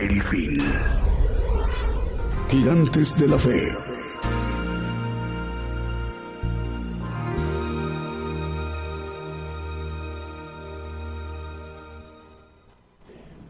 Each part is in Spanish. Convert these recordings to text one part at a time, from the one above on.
el fin. Gigantes de la Fe.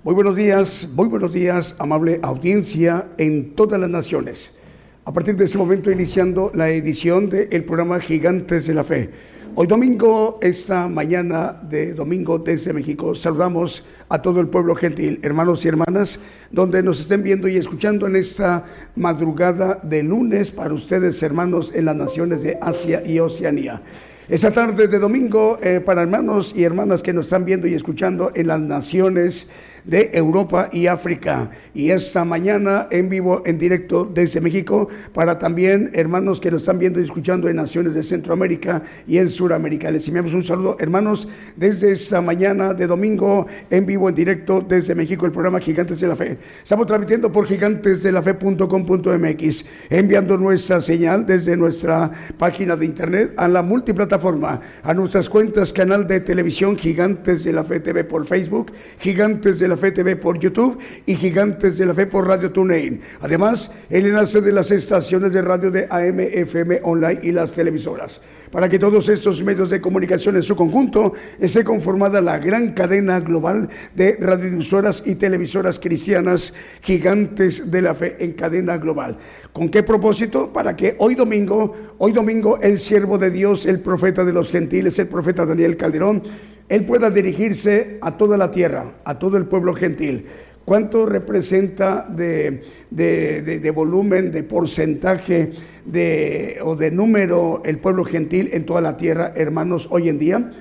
Muy buenos días, muy buenos días, amable audiencia en todas las naciones. A partir de este momento iniciando la edición del programa Gigantes de la Fe. Hoy domingo, esta mañana de domingo desde México, saludamos a todo el pueblo gentil, hermanos y hermanas, donde nos estén viendo y escuchando en esta madrugada de lunes para ustedes, hermanos, en las naciones de Asia y Oceanía. Esta tarde de domingo, eh, para hermanos y hermanas que nos están viendo y escuchando en las naciones de Europa y África. Y esta mañana en vivo, en directo desde México, para también hermanos que nos están viendo y escuchando en naciones de Centroamérica y en Sudamérica. Les enviamos un saludo, hermanos, desde esta mañana de domingo, en vivo, en directo desde México, el programa Gigantes de la Fe. Estamos transmitiendo por gigantesdelafe.com.mx, enviando nuestra señal desde nuestra página de internet a la multiplataforma, a nuestras cuentas, canal de televisión Gigantes de la Fe TV por Facebook, Gigantes de la Fe TV por YouTube y Gigantes de la Fe por Radio TuneIn. Además, el enlace de las estaciones de radio de AM, FM, online y las televisoras. Para que todos estos medios de comunicación en su conjunto esté conformada la gran cadena global de radiodifusoras y televisoras cristianas gigantes de la fe en cadena global. ¿Con qué propósito? Para que hoy domingo, hoy domingo el siervo de Dios, el profeta de los gentiles, el profeta Daniel Calderón, él pueda dirigirse a toda la tierra, a todo el pueblo gentil. ¿Cuánto representa de, de, volumen, de porcentaje de, o de número el pueblo gentil en toda la tierra, hermanos, hoy en día?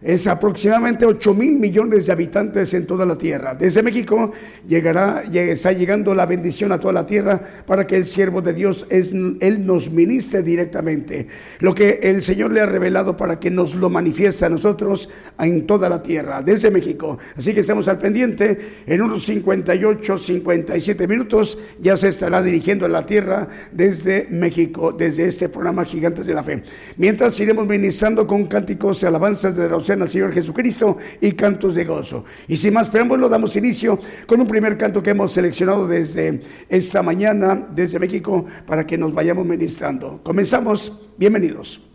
Es aproximadamente 8 mil millones de habitantes en toda la tierra. Desde México llegará, está llegando la bendición a toda la tierra para que el siervo de Dios, Él nos ministre directamente. Lo que el Señor le ha revelado para que nos lo manifieste a nosotros en toda la tierra, desde México. Así que estamos al pendiente. En unos 58, 57 minutos ya se estará dirigiendo a la tierra desde México, desde este programa Gigantes de la Fe. Mientras iremos ministrando con cánticos y alabanzas de los al Señor Jesucristo y cantos de gozo. Y sin más preámbulo, damos inicio con un primer canto que hemos seleccionado desde esta mañana, desde México, para que nos vayamos ministrando. Comenzamos, bienvenidos.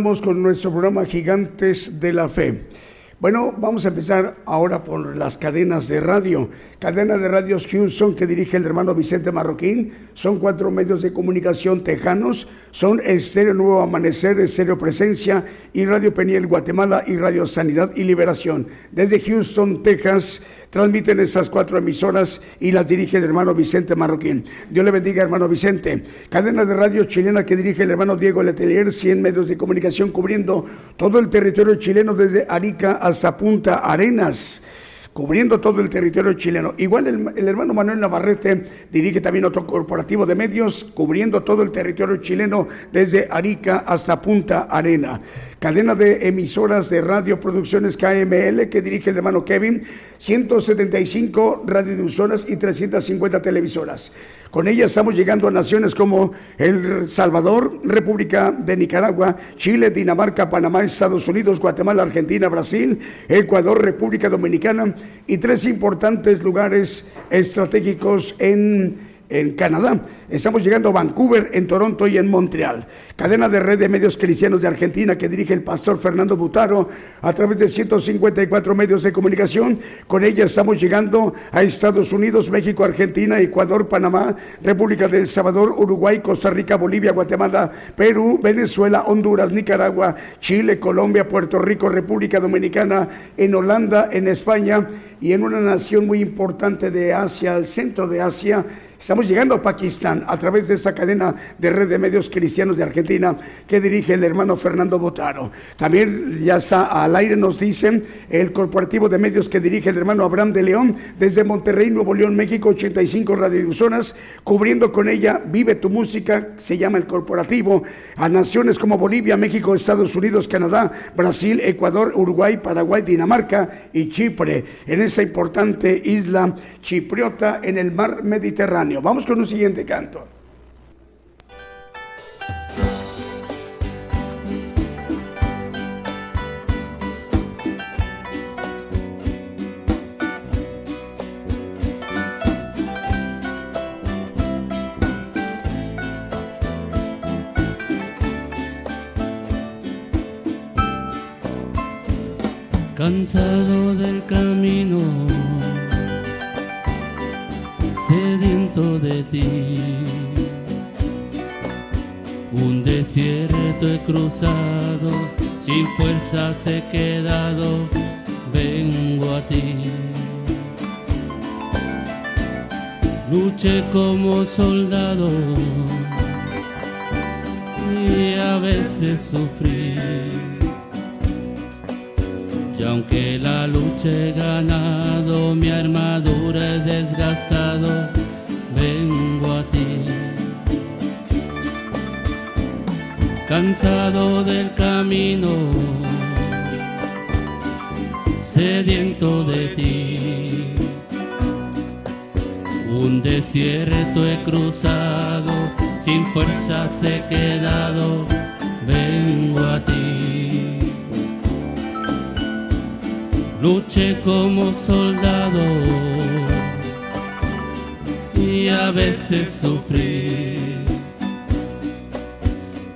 Con nuestro programa Gigantes de la Fe. Bueno, vamos a empezar ahora por las cadenas de radio. Cadena de radios Houston que dirige el hermano Vicente Marroquín. Son cuatro medios de comunicación tejanos. Son Estéreo Nuevo Amanecer, Estéreo Presencia y Radio Peniel Guatemala y Radio Sanidad y Liberación. Desde Houston, Texas, transmiten estas cuatro emisoras y las dirige el hermano Vicente Marroquín. Dios le bendiga, hermano Vicente. Cadena de radio chilena que dirige el hermano Diego Letelier, 100 medios de comunicación cubriendo todo el territorio chileno desde Arica hasta Punta Arenas cubriendo todo el territorio chileno. Igual el, hermano Manuel Navarrete dirige también otro corporativo de medios, cubriendo todo el territorio chileno desde Arica hasta Punta Arena cadena de emisoras de radio producciones KML que dirige el hermano Kevin, 175 radiodifusoras y 350 televisoras. Con ella estamos llegando a naciones como El Salvador, República de Nicaragua, Chile, Dinamarca, Panamá, Estados Unidos, Guatemala, Argentina, Brasil, Ecuador, República Dominicana y tres importantes lugares estratégicos en en Canadá. Estamos llegando a Vancouver, en Toronto y en Montreal. Cadena de red de medios cristianos de Argentina que dirige el pastor Fernando Butaro a través de 154 medios de comunicación. Con ella estamos llegando a Estados Unidos, México, Argentina, Ecuador, Panamá, República del Salvador, Uruguay, Costa Rica, Bolivia, Guatemala, Perú, Venezuela, Honduras, Nicaragua, Chile, Colombia, Puerto Rico, República Dominicana, en Holanda, en España y en una nación muy importante de Asia, el centro de Asia Estamos llegando a Pakistán a través de esta cadena de red de medios cristianos de Argentina que dirige el hermano Fernando Botaro. También ya está al aire, nos dicen, el corporativo de medios que dirige el hermano Abraham de León desde Monterrey, Nuevo León, México, 85 radiodifusoras, cubriendo con ella Vive tu música, se llama el corporativo, a naciones como Bolivia, México, Estados Unidos, Canadá, Brasil, Ecuador, Uruguay, Paraguay, Dinamarca y Chipre, en esa importante isla chipriota en el mar Mediterráneo. Vamos con un siguiente canto. Cansado del camino sediento de ti. Un desierto he cruzado, sin fuerzas he quedado, vengo a ti. Luché como soldado y a veces sufrí. Y aunque la lucha he ganado, mi armadura es vengo a ti. Cansado del camino, sediento de ti. Un desierto he cruzado, sin fuerzas he quedado, vengo a ti. Luché como soldado y a veces sufrí.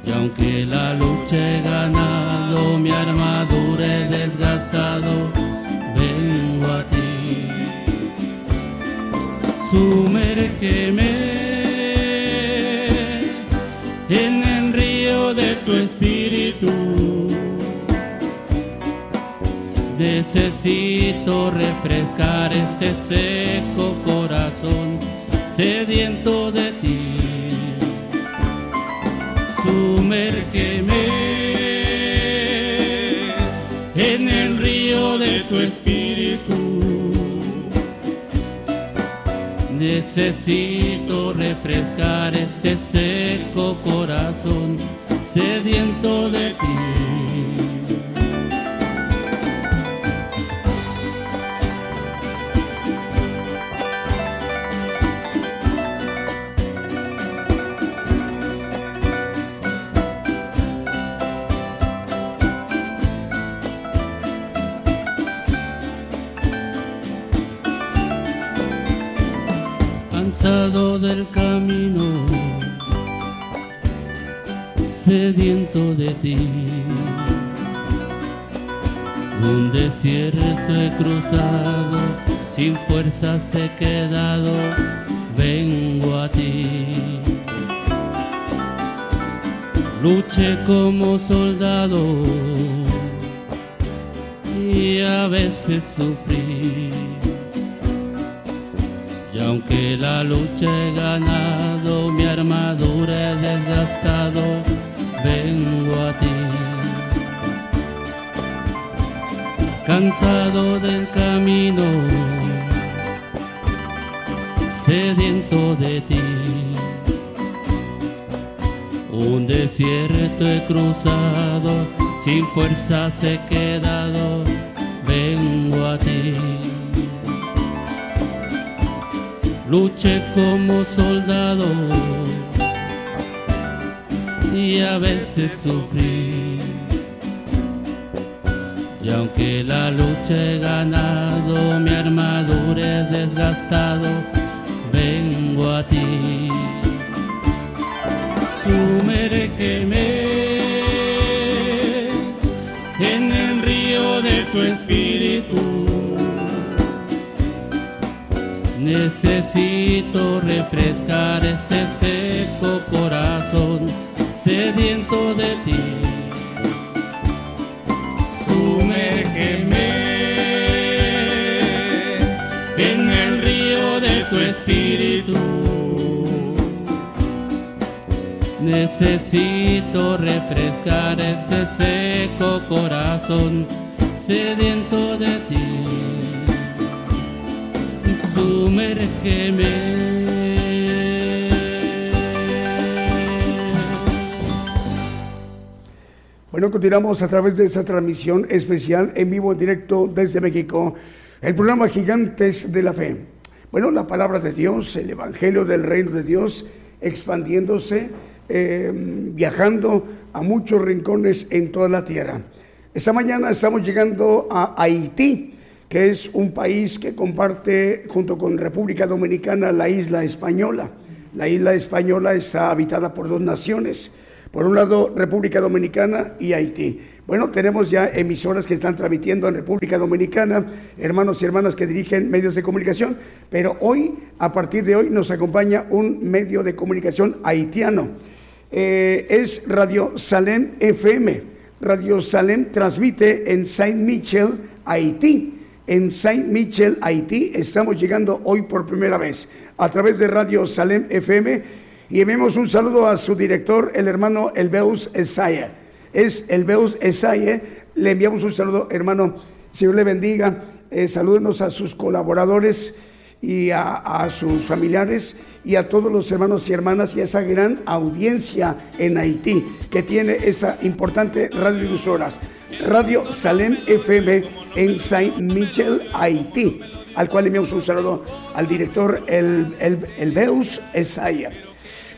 Y aunque la lucha he ganado, mi armadura he desgastado, vengo a ti. Sumérgeme en el río de tu espíritu Necesito refrescar este seco corazón sediento de ti. Sumérgeme en el río de tu espíritu. Necesito refrescar este seco corazón sediento de ti. Del camino, sediento de ti. Un desierto he cruzado, sin fuerzas he quedado, vengo a ti. Luché como soldado y a veces sufrí. Aunque la lucha he ganado, mi armadura he desgastado, vengo a ti. Cansado del camino, sediento de ti. Un desierto he cruzado, sin fuerzas he quedado, vengo a ti. Luché como soldado y a veces sufrí. Y aunque la lucha he ganado, mi armadura es desgastado, vengo a ti. Sumérgeme en el río de tu espíritu. Necesito refrescar este seco corazón sediento de ti. Sumérgeme en el río de tu espíritu. Necesito refrescar este seco corazón sediento de ti. Bueno, continuamos a través de esa transmisión especial en vivo, en directo desde México, el programa Gigantes de la Fe. Bueno, la palabra de Dios, el Evangelio del Reino de Dios, expandiéndose, eh, viajando a muchos rincones en toda la tierra. Esta mañana estamos llegando a Haití, que es un país que comparte junto con República Dominicana la isla española. La isla española está habitada por dos naciones, por un lado República Dominicana y Haití. Bueno, tenemos ya emisoras que están transmitiendo en República Dominicana, hermanos y hermanas que dirigen medios de comunicación, pero hoy, a partir de hoy, nos acompaña un medio de comunicación haitiano. Eh, es Radio Salem FM. Radio Salem transmite en Saint Michel, Haití en Saint Michel, Haití. Estamos llegando hoy por primera vez a través de Radio Salem FM y enviamos un saludo a su director, el hermano Elbeus Esaya. Es Elbeus Esaya. Le enviamos un saludo, hermano. Señor le bendiga. Eh, salúdenos a sus colaboradores y a, sus familiares y a todos los hermanos y hermanas y a esa gran audiencia en Haití que tiene esa importante radiodifusoras. Radio Salem FM en Saint Michel, Haití, al cual enviamos un saludo al director El, El, Elbeus Esaya.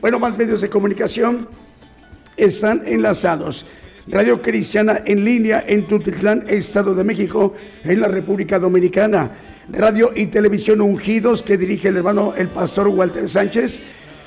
Bueno, más medios de comunicación están enlazados. Radio Cristiana en línea en Tutitlán, Estado de México, en la República Dominicana. Radio y Televisión Ungidos que dirige el hermano el pastor Walter Sánchez.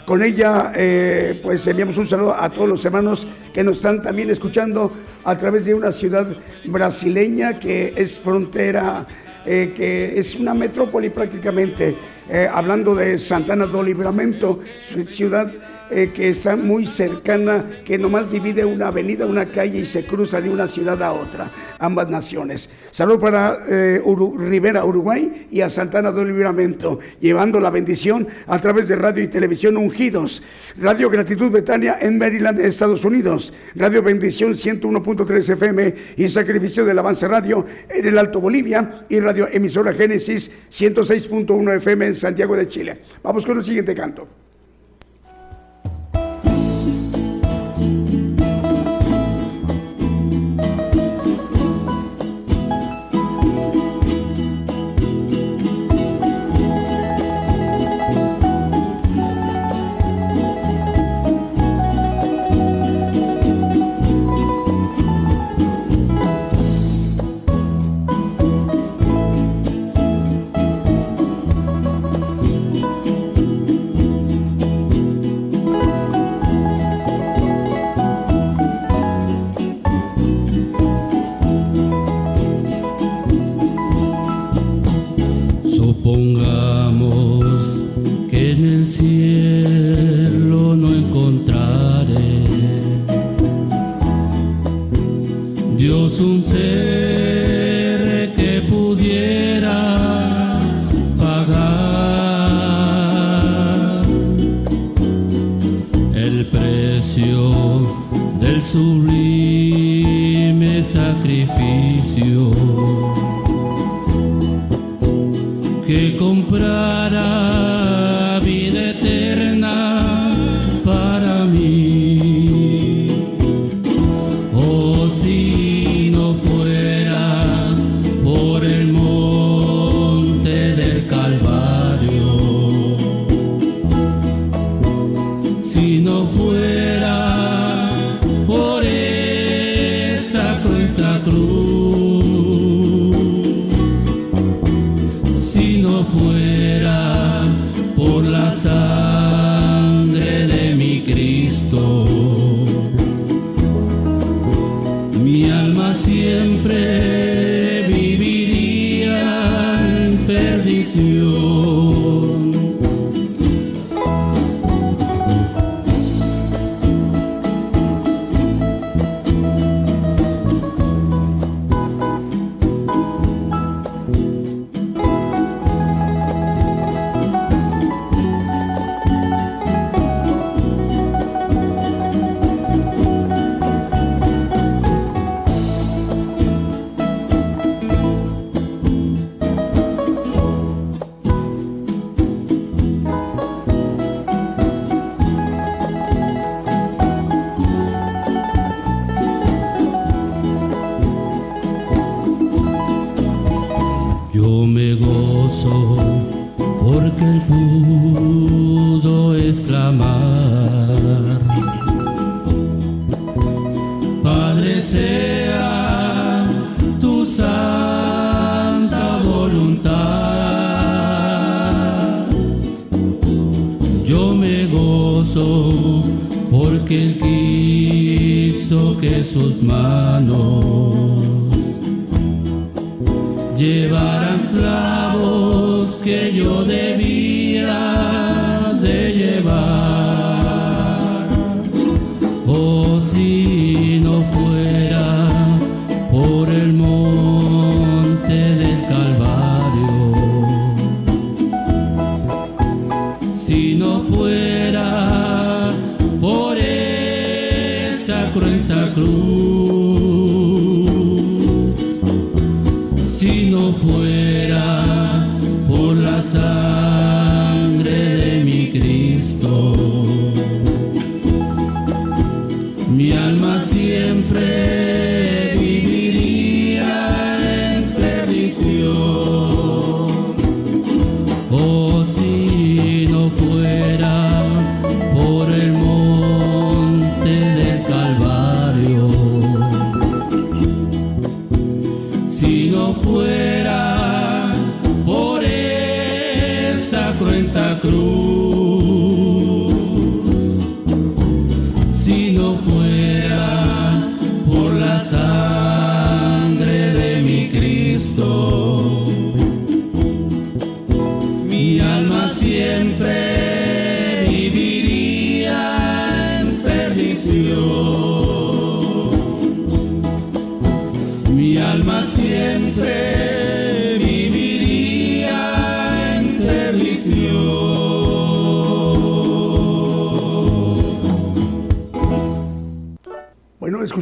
Con ella, eh, pues enviamos un saludo a todos los hermanos que nos están también escuchando a través de una ciudad brasileña que es frontera, eh, que es una metrópoli prácticamente, eh, hablando de Santana do Livramento, ciudad eh, que está muy cercana, que nomás divide una avenida, una calle y se cruza de una ciudad a otra, ambas naciones. Salud para eh, Rivera, Uruguay y a Santana do Libramento, llevando la bendición a través de radio y televisión ungidos. Radio Gratitud Betania en Maryland, Estados Unidos. Radio Bendición 101.3 FM y Sacrificio del Avance Radio en el Alto Bolivia y Radio Emisora Génesis 106.1 FM en Santiago de Chile. Vamos con el siguiente canto.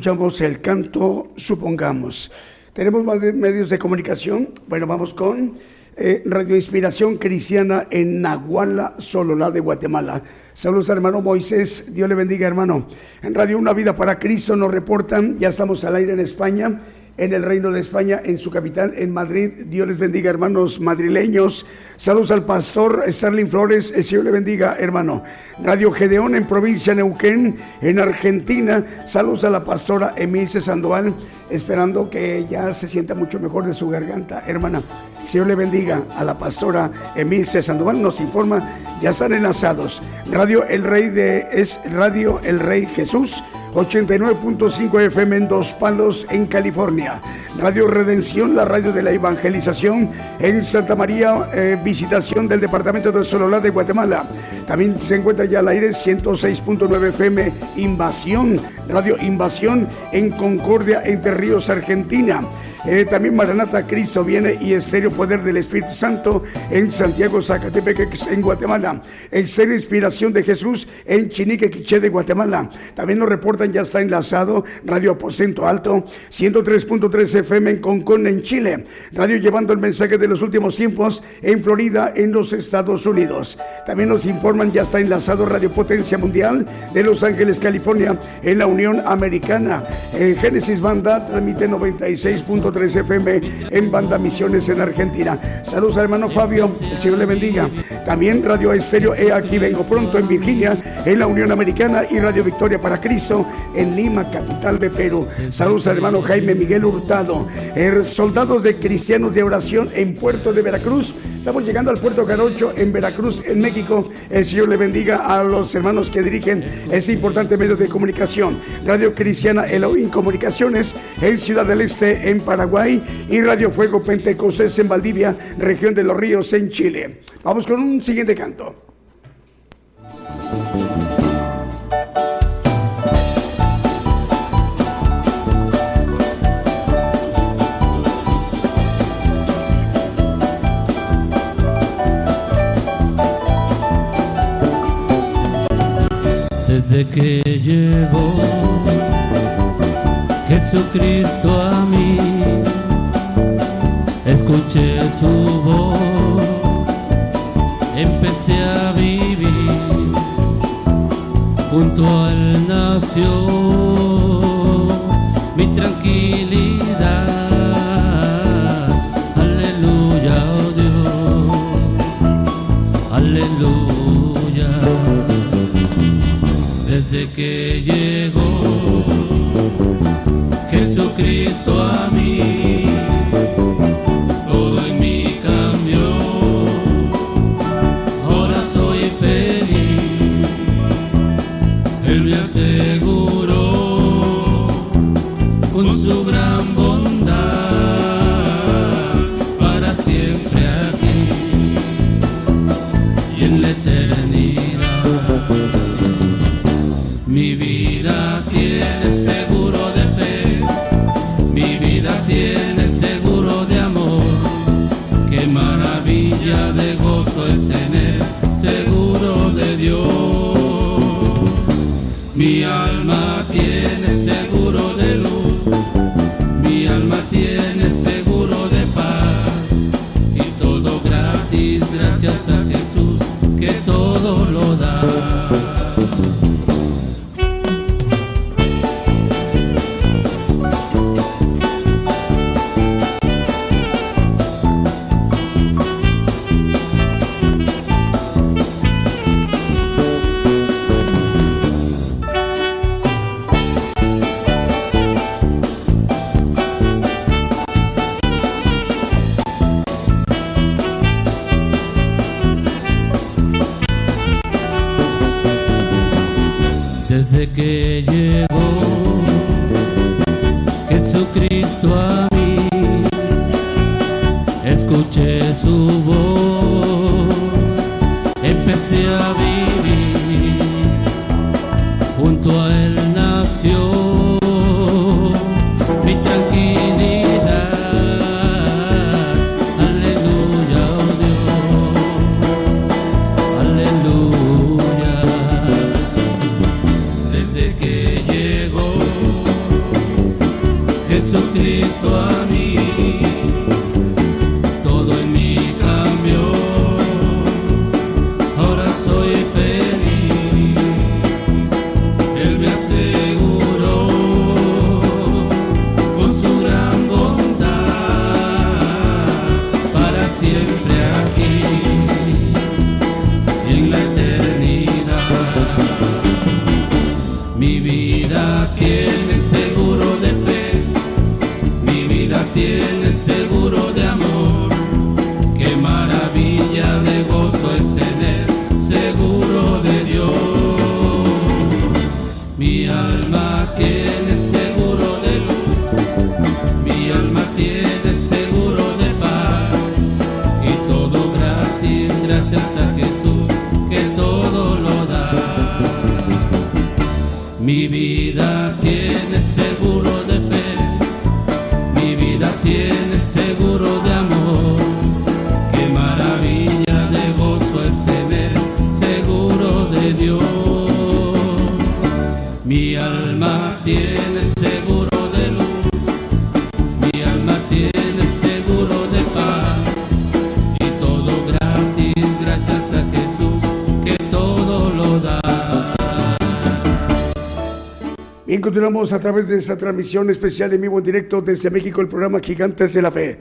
El canto Supongamos. Tenemos más de- medios de comunicación. Bueno, vamos con eh, Radio Inspiración Cristiana en Nahuala, Sololá de Guatemala. Saludos al hermano Moisés, Dios le bendiga hermano. En Radio Una Vida para Cristo nos reportan, ya estamos al aire en España, en el Reino de España, en su capital, en Madrid. Dios les bendiga hermanos madrileños. Saludos al pastor Starling Flores, el Señor le bendiga hermano. Radio Gedeón en provincia de Neuquén, en Argentina. Saludos a la pastora Emilce Sandoval, esperando que ya se sienta mucho mejor de su garganta, hermana. Señor le bendiga a la pastora Emilce Sandoval, nos informa, ya están enlazados. Radio El Rey de es Radio El Rey Jesús 89.5 FM en Dos Palos, en California. Radio Redención, la radio de la evangelización en Santa María, eh, visitación del departamento de Sololá de Guatemala. También se encuentra ya al aire 106.9 FM Invasión, Radio Invasión en Concordia, Entre Ríos, Argentina. También Maranata Cristo viene y Estéreo Poder del Espíritu Santo en Santiago, Zacatepec, en Guatemala. Estéreo Inspiración de Jesús en Chinique, Quiché de Guatemala. También nos reportan, ya está enlazado Radio Aposento Alto, 103.3 FM en Concón, en Chile. Radio llevando el mensaje de los últimos tiempos en Florida, en los Estados Unidos. También nos informan, ya está enlazado Radio Potencia Mundial de Los Ángeles, California, en la Unión Americana. En Génesis Banda transmite 96.3 FM en Banda Misiones en Argentina. Saludos al hermano Fabio, el Señor le bendiga. También Radio Estéreo E Aquí Vengo Pronto en Virginia, en la Unión Americana y Radio Victoria para Cristo en Lima, capital de Perú. Saludos al hermano Jaime Miguel Hurtado. Er, soldados de Cristianos de Oración en Puerto de Veracruz. Estamos llegando al puerto Garocho en Veracruz, en México. El Señor le bendiga a los hermanos que dirigen ese importante medio de comunicación. Radio Cristiana Elohim Comunicaciones en Ciudad del Este, en Paraguay. Y Radio Fuego Pentecostés en Valdivia, región de los Ríos, en Chile. Vamos con un siguiente canto. Que llegó Jesucristo a través de esa transmisión especial en vivo en directo desde México, el programa Gigantes de la Fe.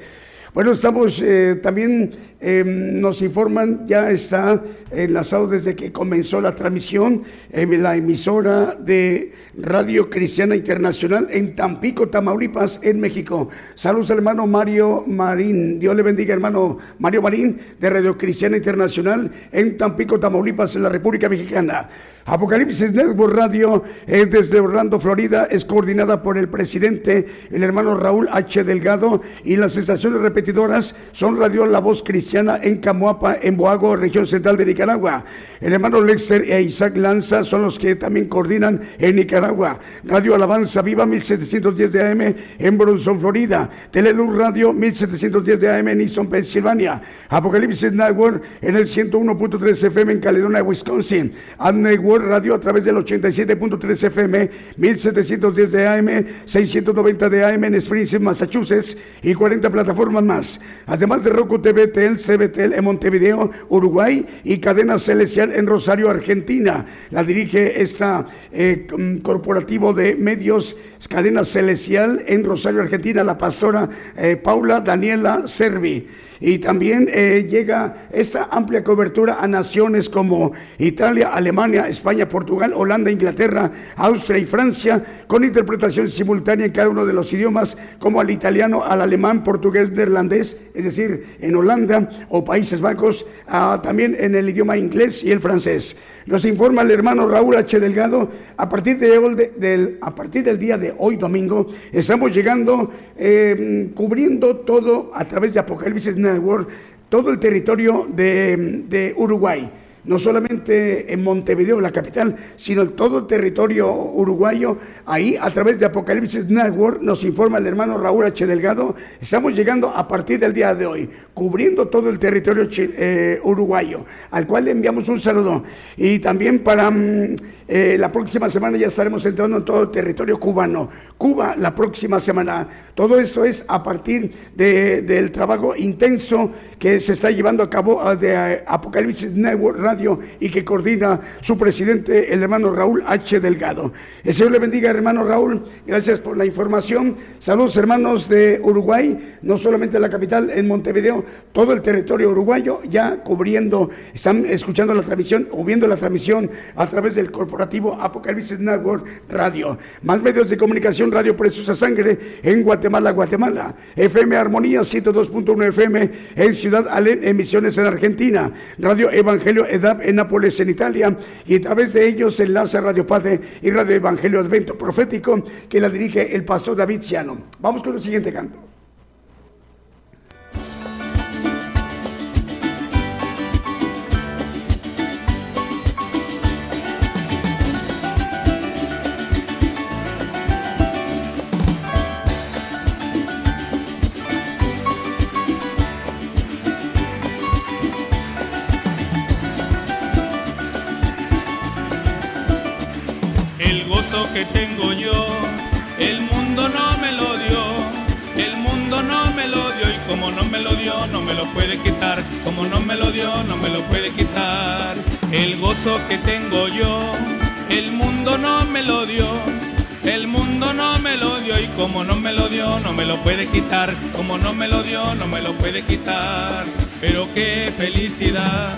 Bueno, estamos eh, también, eh, nos informan, ya está enlazado desde que comenzó la transmisión en la emisora de Radio Cristiana Internacional en Tampico, Tamaulipas, en México. Saludos al hermano Mario Marín. Dios le bendiga, hermano Mario Marín, de Radio Cristiana Internacional en Tampico, Tamaulipas, en la República Mexicana. Apocalipsis Network Radio es desde Orlando, Florida, es coordinada por el presidente, el hermano Raúl H. Delgado, y las estaciones repetidoras son Radio La Voz Cristiana en Camoapa, en Boago, región central de Nicaragua. El hermano Lexter e Isaac Lanza son los que también coordinan en Nicaragua. Radio Alabanza Viva 1710 de AM en Bronson, Florida. Teleluz Radio 1710 de AM en Easton, Pensilvania. Apocalipsis Network en el 101.3 FM en Caledonia, Wisconsin. Ad Network Radio a través del 87.3 FM, 1710 de AM, 690 de AM en Springfield, Massachusetts y 40 plataformas más. Además de Roku TV, Tel, CBTL en Montevideo, Uruguay y Cadena Celestial en Rosario, Argentina. La dirige esta eh, mm, corporativo de medios Cadena Celestial en Rosario, Argentina, la pastora eh, Paula Daniela Servi. Y también eh, llega esta amplia cobertura a naciones como Italia, Alemania, España, Portugal, Holanda, Inglaterra, Austria y Francia, con interpretación simultánea en cada uno de los idiomas, como al italiano, al alemán, portugués, neerlandés, es decir, en Holanda o Países Bajos, ah, también en el idioma inglés y el francés. Nos informa el hermano Raúl H. Delgado, a partir, de, hoy- de- del, a partir del día de hoy, domingo, estamos llegando, eh, cubriendo todo a través de Apocalipsis Network, todo el territorio de Uruguay. No solamente en Montevideo, la capital, sino todo el territorio uruguayo. Ahí, a través de Apocalipsis Network, nos informa el hermano Raúl H. Delgado. Estamos llegando a partir del día de hoy, cubriendo todo el territorio eh, uruguayo, al cual le enviamos un saludo. Y también para mm, eh, la próxima semana ya estaremos entrando en todo territorio cubano. Cuba la próxima semana. Todo esto es a partir de- del trabajo intenso que se está llevando a cabo ah, de eh, Apocalipsis Network Radio y que coordina su presidente, el hermano Raúl H. Delgado. El Señor le bendiga, hermano Raúl. Gracias por la información. Saludos, hermanos de Uruguay, no solamente la capital, en Montevideo, todo el territorio uruguayo, ya cubriendo, están escuchando la transmisión o viendo la transmisión a través del corporativo Apocalipsis Network Radio. Más medios de comunicación, Radio Preciosa Sangre en Guatemala, Guatemala. FM Armonía 102.1 FM en Ciudad Alén, emisiones en Argentina. Radio Evangelio EDAP en Nápoles, en Italia. Y a través de ellos enlaza Radio Padre y Radio Evangelio Advento Profético que la dirige el pastor David Ciano. Vamos con el siguiente canto. Que tengo yo, el mundo no me lo dio, el mundo no me lo dio y como no me lo dio, no me lo puede quitar, como no me lo dio, no me lo puede quitar. El gozo que tengo yo, el mundo no me lo dio, el mundo no me lo dio y como no me lo dio, no me lo puede quitar, como no me lo dio, no me lo puede quitar. Pero qué felicidad,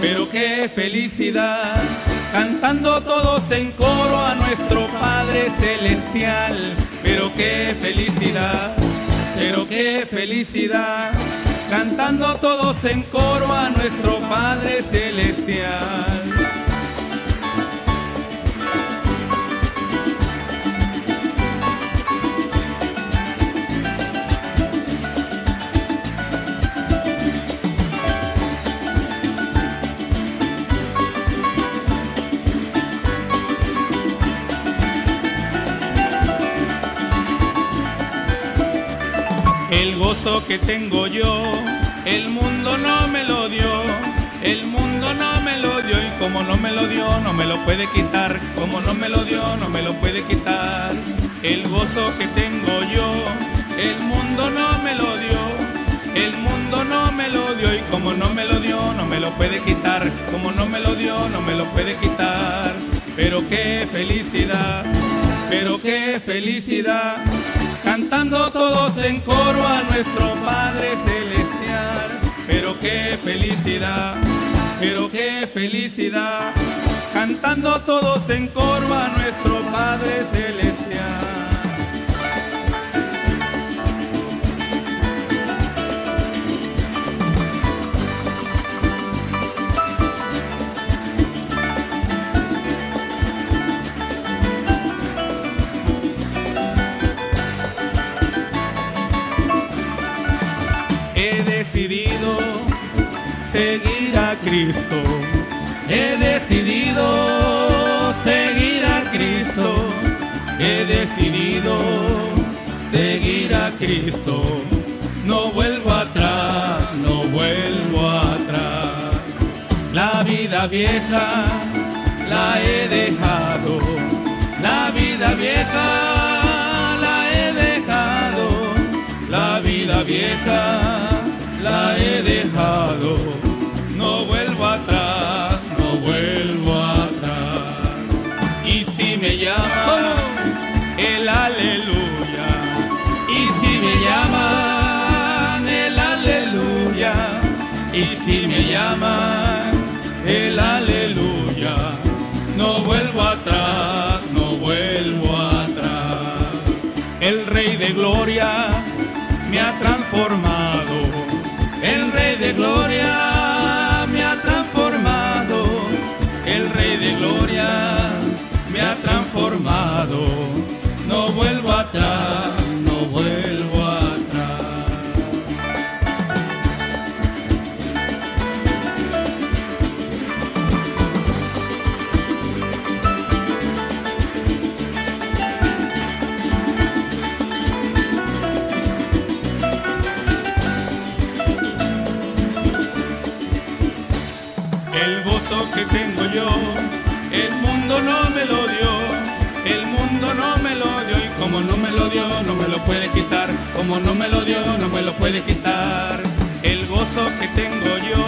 pero qué felicidad, cantando todos en coro a nuestro Padre Celestial. Pero qué felicidad, pero qué felicidad, cantando todos en coro a nuestro Padre Celestial. Gozo que tengo yo, el mundo no me lo dio. El mundo no me lo dio y como no me lo dio, no me lo puede quitar. Como no me lo dio, no me lo puede quitar. El gozo que tengo yo, el mundo no me lo dio. El mundo no me lo dio y como no me lo dio, no me lo puede quitar. Como no me lo dio, no me lo puede quitar. Pero qué felicidad, pero qué felicidad cantando todos en coro a nuestro Padre Celestial. Pero qué felicidad, pero qué felicidad, cantando todos en coro a nuestro Padre Celestial. He decidido seguir a Cristo. He decidido seguir a Cristo. No vuelvo atrás, no vuelvo atrás. La vida vieja la he dejado. La vida vieja la he dejado. La vida vieja la he dejado, vuelvo atrás. Y si me llaman el aleluya, y si me llaman el aleluya, y si me llaman el aleluya, no vuelvo atrás, no vuelvo atrás. El Rey de Gloria me ha transformado el Rey de Gloria transformado. No vuelvo atrás, no vuelvo atrás. El gozo que tengo yo, el mundo no me lo dio, mundo no me lo dio y como no me lo dio, no me lo puede quitar, como no me lo dio, no me lo puede quitar. El gozo que tengo yo,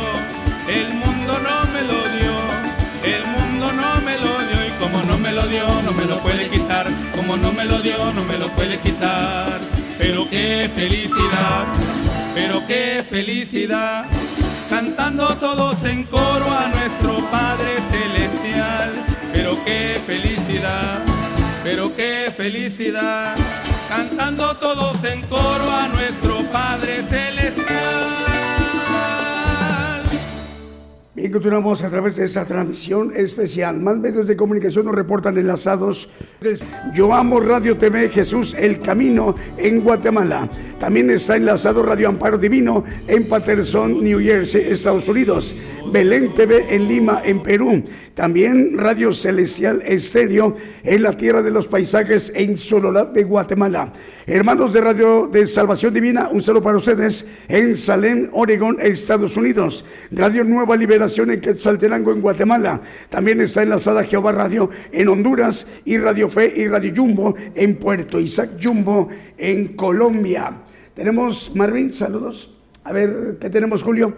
el mundo no me lo dio, el mundo no me lo dio y como no me lo dio, no me lo puede quitar, como no me lo dio, no me lo puede quitar. Pero qué felicidad, pero qué felicidad cantando todos en coro a nuestro Padre Celestial. Pero qué felicidad, pero qué felicidad, cantando todos en coro a nuestro Padre Celestial. Bien, continuamos a través de esta transmisión especial. Más medios de comunicación nos reportan enlazados. Yo amo Radio TV Jesús El Camino en Guatemala. También está enlazado Radio Amparo Divino en Patterson, New Jersey, Estados Unidos. Belén TV en Lima, en Perú. También Radio Celestial Estéreo en la Tierra de los Paisajes en Soledad de Guatemala. Hermanos de Radio de Salvación Divina, un saludo para ustedes en Salem, Oregón, Estados Unidos. Radio Nueva Liberación en Quetzaltenango, en Guatemala. También está enlazada Jehová Radio en Honduras y Radio Fe y Radio Jumbo en Puerto Isaac Jumbo en Colombia. Tenemos, Marvin, saludos. A ver, ¿qué tenemos, Julio?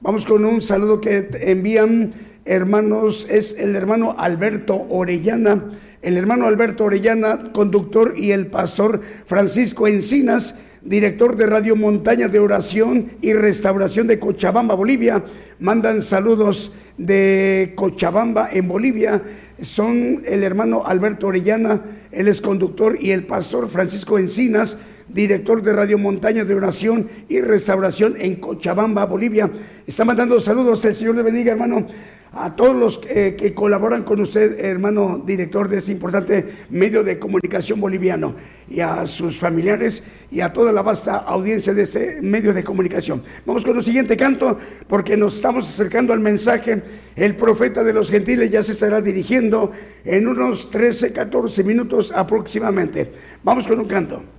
Vamos con un saludo que envían hermanos, es el hermano Alberto Orellana, el hermano Alberto Orellana, conductor, y el pastor Francisco Encinas, director de Radio Montaña de Oración y Restauración de Cochabamba, Bolivia. Mandan saludos de Cochabamba en Bolivia. Son el hermano Alberto Orellana, él es conductor, y el pastor Francisco Encinas, director de Radio Montaña de Oración y Restauración en Cochabamba, Bolivia. Está mandando saludos, el Señor le bendiga, hermano, a todos los eh, que colaboran con usted, hermano director de este importante medio de comunicación boliviano, y a sus familiares y a toda la vasta audiencia de este medio de comunicación. Vamos con el siguiente canto, porque nos estamos acercando al mensaje. El profeta de los gentiles ya se estará dirigiendo en unos 13, 14 minutos aproximadamente. Vamos con un canto.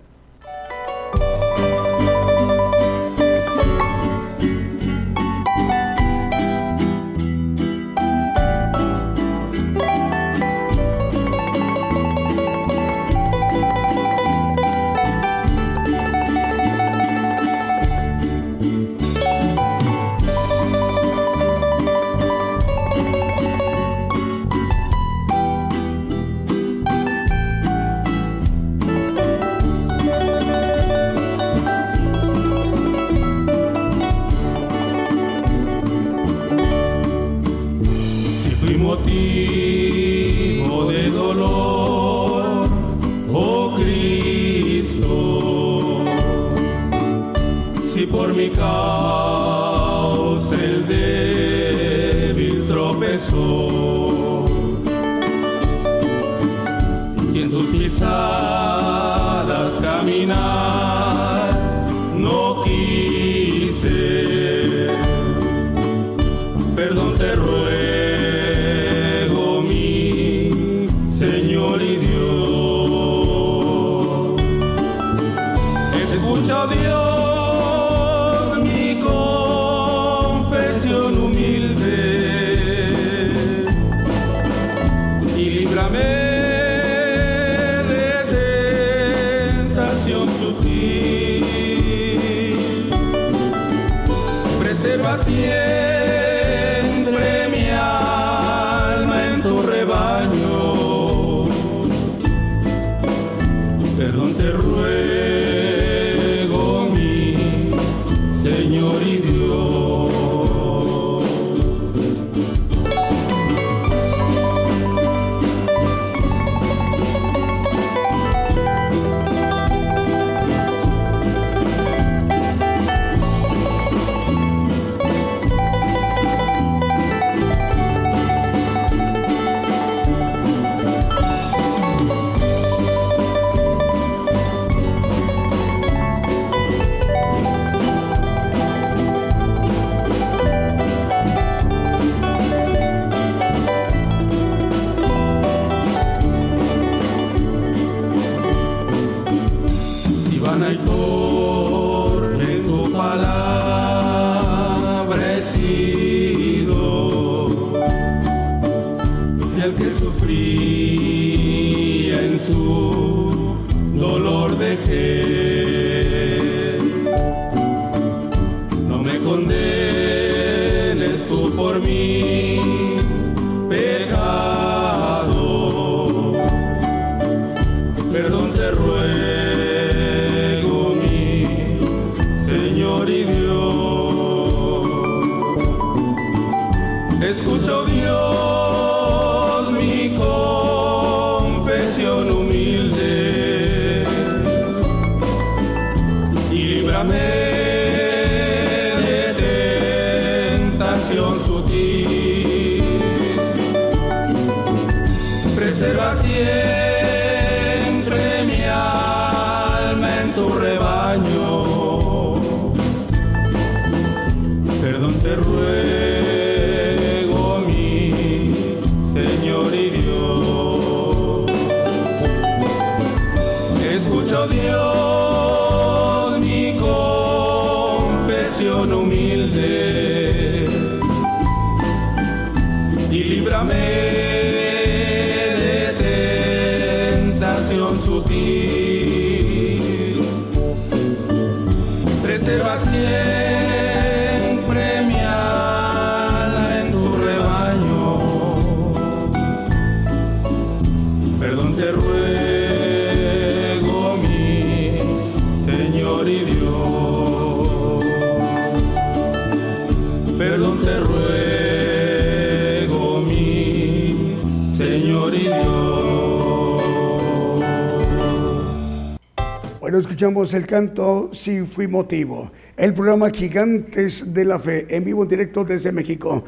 Escuchamos el canto Si Fui Motivo, el programa Gigantes de la Fe, en vivo en directo desde México.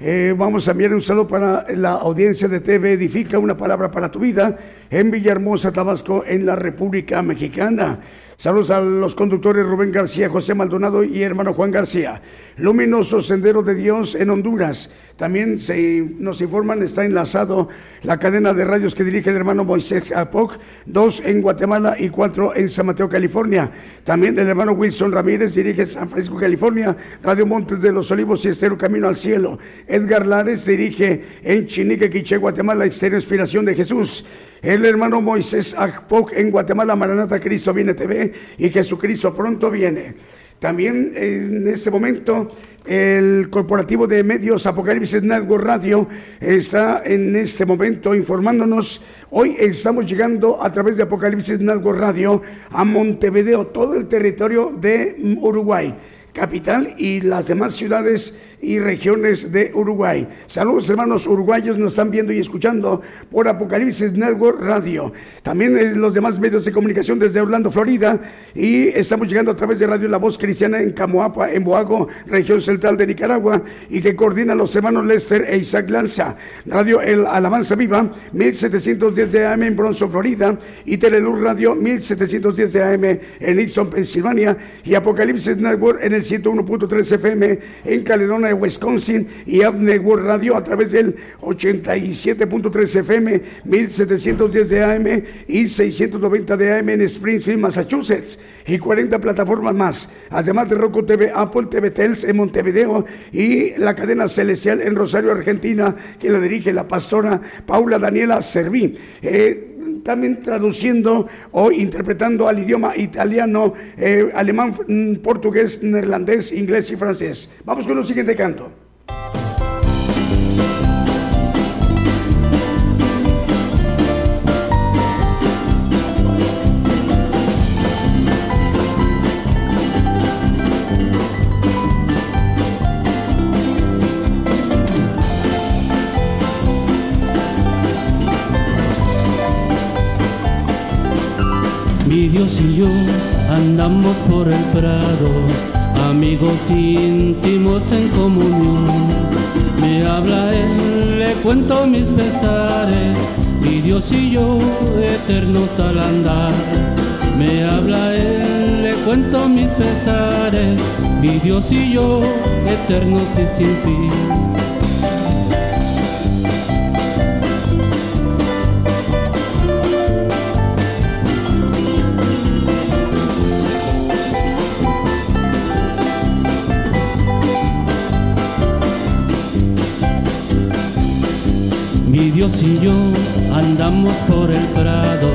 Eh, vamos a enviar un saludo para la audiencia de TV Edifica, una palabra para tu vida, en Villahermosa, Tabasco, en la República Mexicana. Saludos a los conductores Rubén García, José Maldonado y hermano Juan García. Luminoso Sendero de Dios en Honduras. También se, nos informan, está enlazado la cadena de radios que dirige el hermano Moisés Apoc, dos en Guatemala y cuatro en San Mateo, California. También el hermano Wilson Ramírez dirige San Francisco, California, Radio Montes de los Olivos y Estero Camino al Cielo. Edgar Lares dirige en Chinique, Quiché, Guatemala, Exterior Inspiración de Jesús. El hermano Moisés Akpok en Guatemala, Maranata Cristo viene TV y Jesucristo pronto viene. También en este momento el corporativo de medios Apocalipsis Network Radio está en este momento informándonos. Hoy estamos llegando a través de Apocalipsis Network Radio a Montevideo, todo el territorio de Uruguay capital y las demás ciudades y regiones de Uruguay. Saludos hermanos uruguayos, nos están viendo y escuchando por Apocalipsis Network Radio. También los demás medios de comunicación desde Orlando, Florida. Y estamos llegando a través de Radio La Voz Cristiana en Camoapa, en Boago, región central de Nicaragua, y que coordina los hermanos Lester e Isaac Lanza. Radio El Alabanza Viva, 1710 de AM en Bronzo, Florida, y Teleluz Radio, 1710 de AM en Easton, Pensilvania, y Apocalipsis Network en el 101.3 FM en Wisconsin, y Network Radio a través del 87.3 FM, 1710 de AM y 690 de AM en Springfield, Massachusetts, y 40 plataformas más, además de Roku TV, Apple TV Tels en Montevideo y la cadena celestial en Rosario, Argentina, que la dirige la pastora Paula Daniela Serví. Eh, también traduciendo o interpretando al idioma italiano, eh, alemán, mm, portugués, neerlandés, inglés y francés. Vamos con el siguiente canto. Andamos por el prado, amigos íntimos en comunión. Me habla él, le cuento mis pesares, mi Dios y yo eternos al andar. Me habla él, le cuento mis pesares, mi Dios y yo eternos y sin fin. Dios y yo andamos por el prado,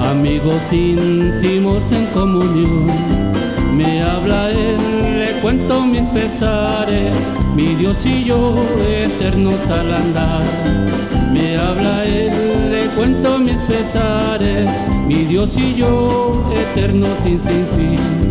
amigos íntimos en comunión. Me habla él, le cuento mis pesares, mi Dios y yo eternos al andar. Me habla él, le cuento mis pesares, mi Dios y yo eternos sin, sin fin.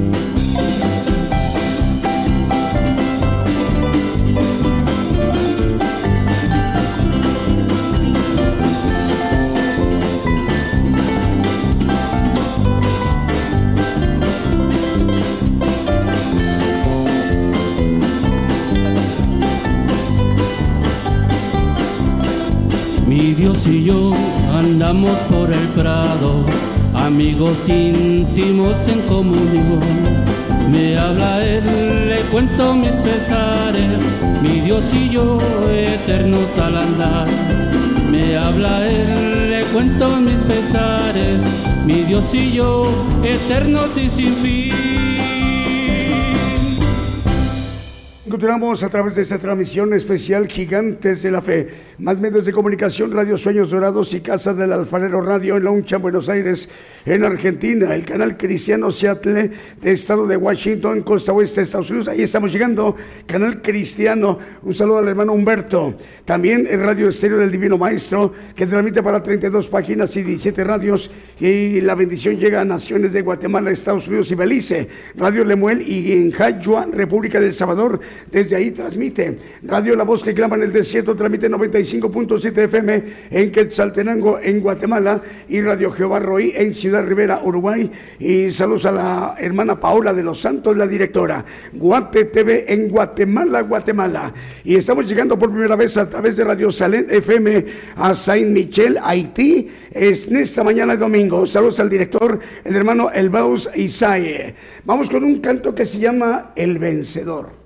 Dios y yo andamos por el prado, amigos íntimos en comunión. Me habla él, le cuento mis pesares, mi Dios y yo eternos al andar. Me habla él, le cuento mis pesares, mi Dios y yo eternos y sin fin. Continuamos a través de esta transmisión especial Gigantes de la Fe. Más medios de comunicación, Radio Sueños Dorados y Casa del Alfarero Radio en Loncha, Buenos Aires, en Argentina. El canal Cristiano Seattle de Estado de Washington, costa oeste Estados Unidos. Ahí estamos llegando. Canal Cristiano. Un saludo al hermano Humberto. También el Radio Estéreo del Divino Maestro, que transmite para 32 páginas y 17 radios. Y la bendición llega a naciones de Guatemala, Estados Unidos y Belice. Radio Lemuel y en Jayua, República del Salvador desde ahí transmite. Radio La Voz que clama en el desierto transmite 95.7 FM en Quetzaltenango, en Guatemala, y Radio Jehová Roí en Ciudad Rivera, Uruguay. Y saludos a la hermana Paola de los Santos, la directora. Guate TV en Guatemala, Guatemala. Y estamos llegando por primera vez a través de Radio Salén FM a Saint Michel, Haití. Es esta mañana domingo. Saludos al director, el hermano Elbaus Isaie. Vamos con un canto que se llama El Vencedor.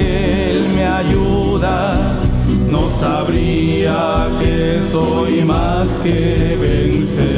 Él me ayuda, no sabría que soy más que vencer.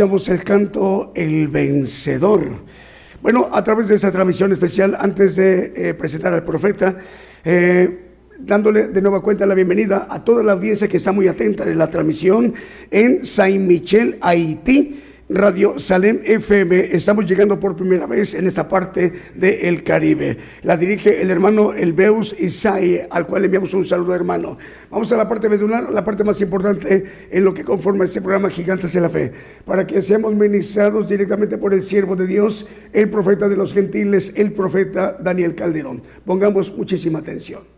El canto El Vencedor. Bueno, a través de esta transmisión especial, antes de eh, presentar al profeta, eh, dándole de nueva cuenta la bienvenida a toda la audiencia que está muy atenta de la transmisión en Saint Michel, Haití. Radio Salem FM, estamos llegando por primera vez en esta parte del Caribe. La dirige el hermano Elbeus Isai, al cual enviamos un saludo hermano. Vamos a la parte medular, la parte más importante en lo que conforma este programa Gigantes de la Fe, para que seamos ministrados directamente por el siervo de Dios, el profeta de los gentiles, el profeta Daniel Calderón. Pongamos muchísima atención.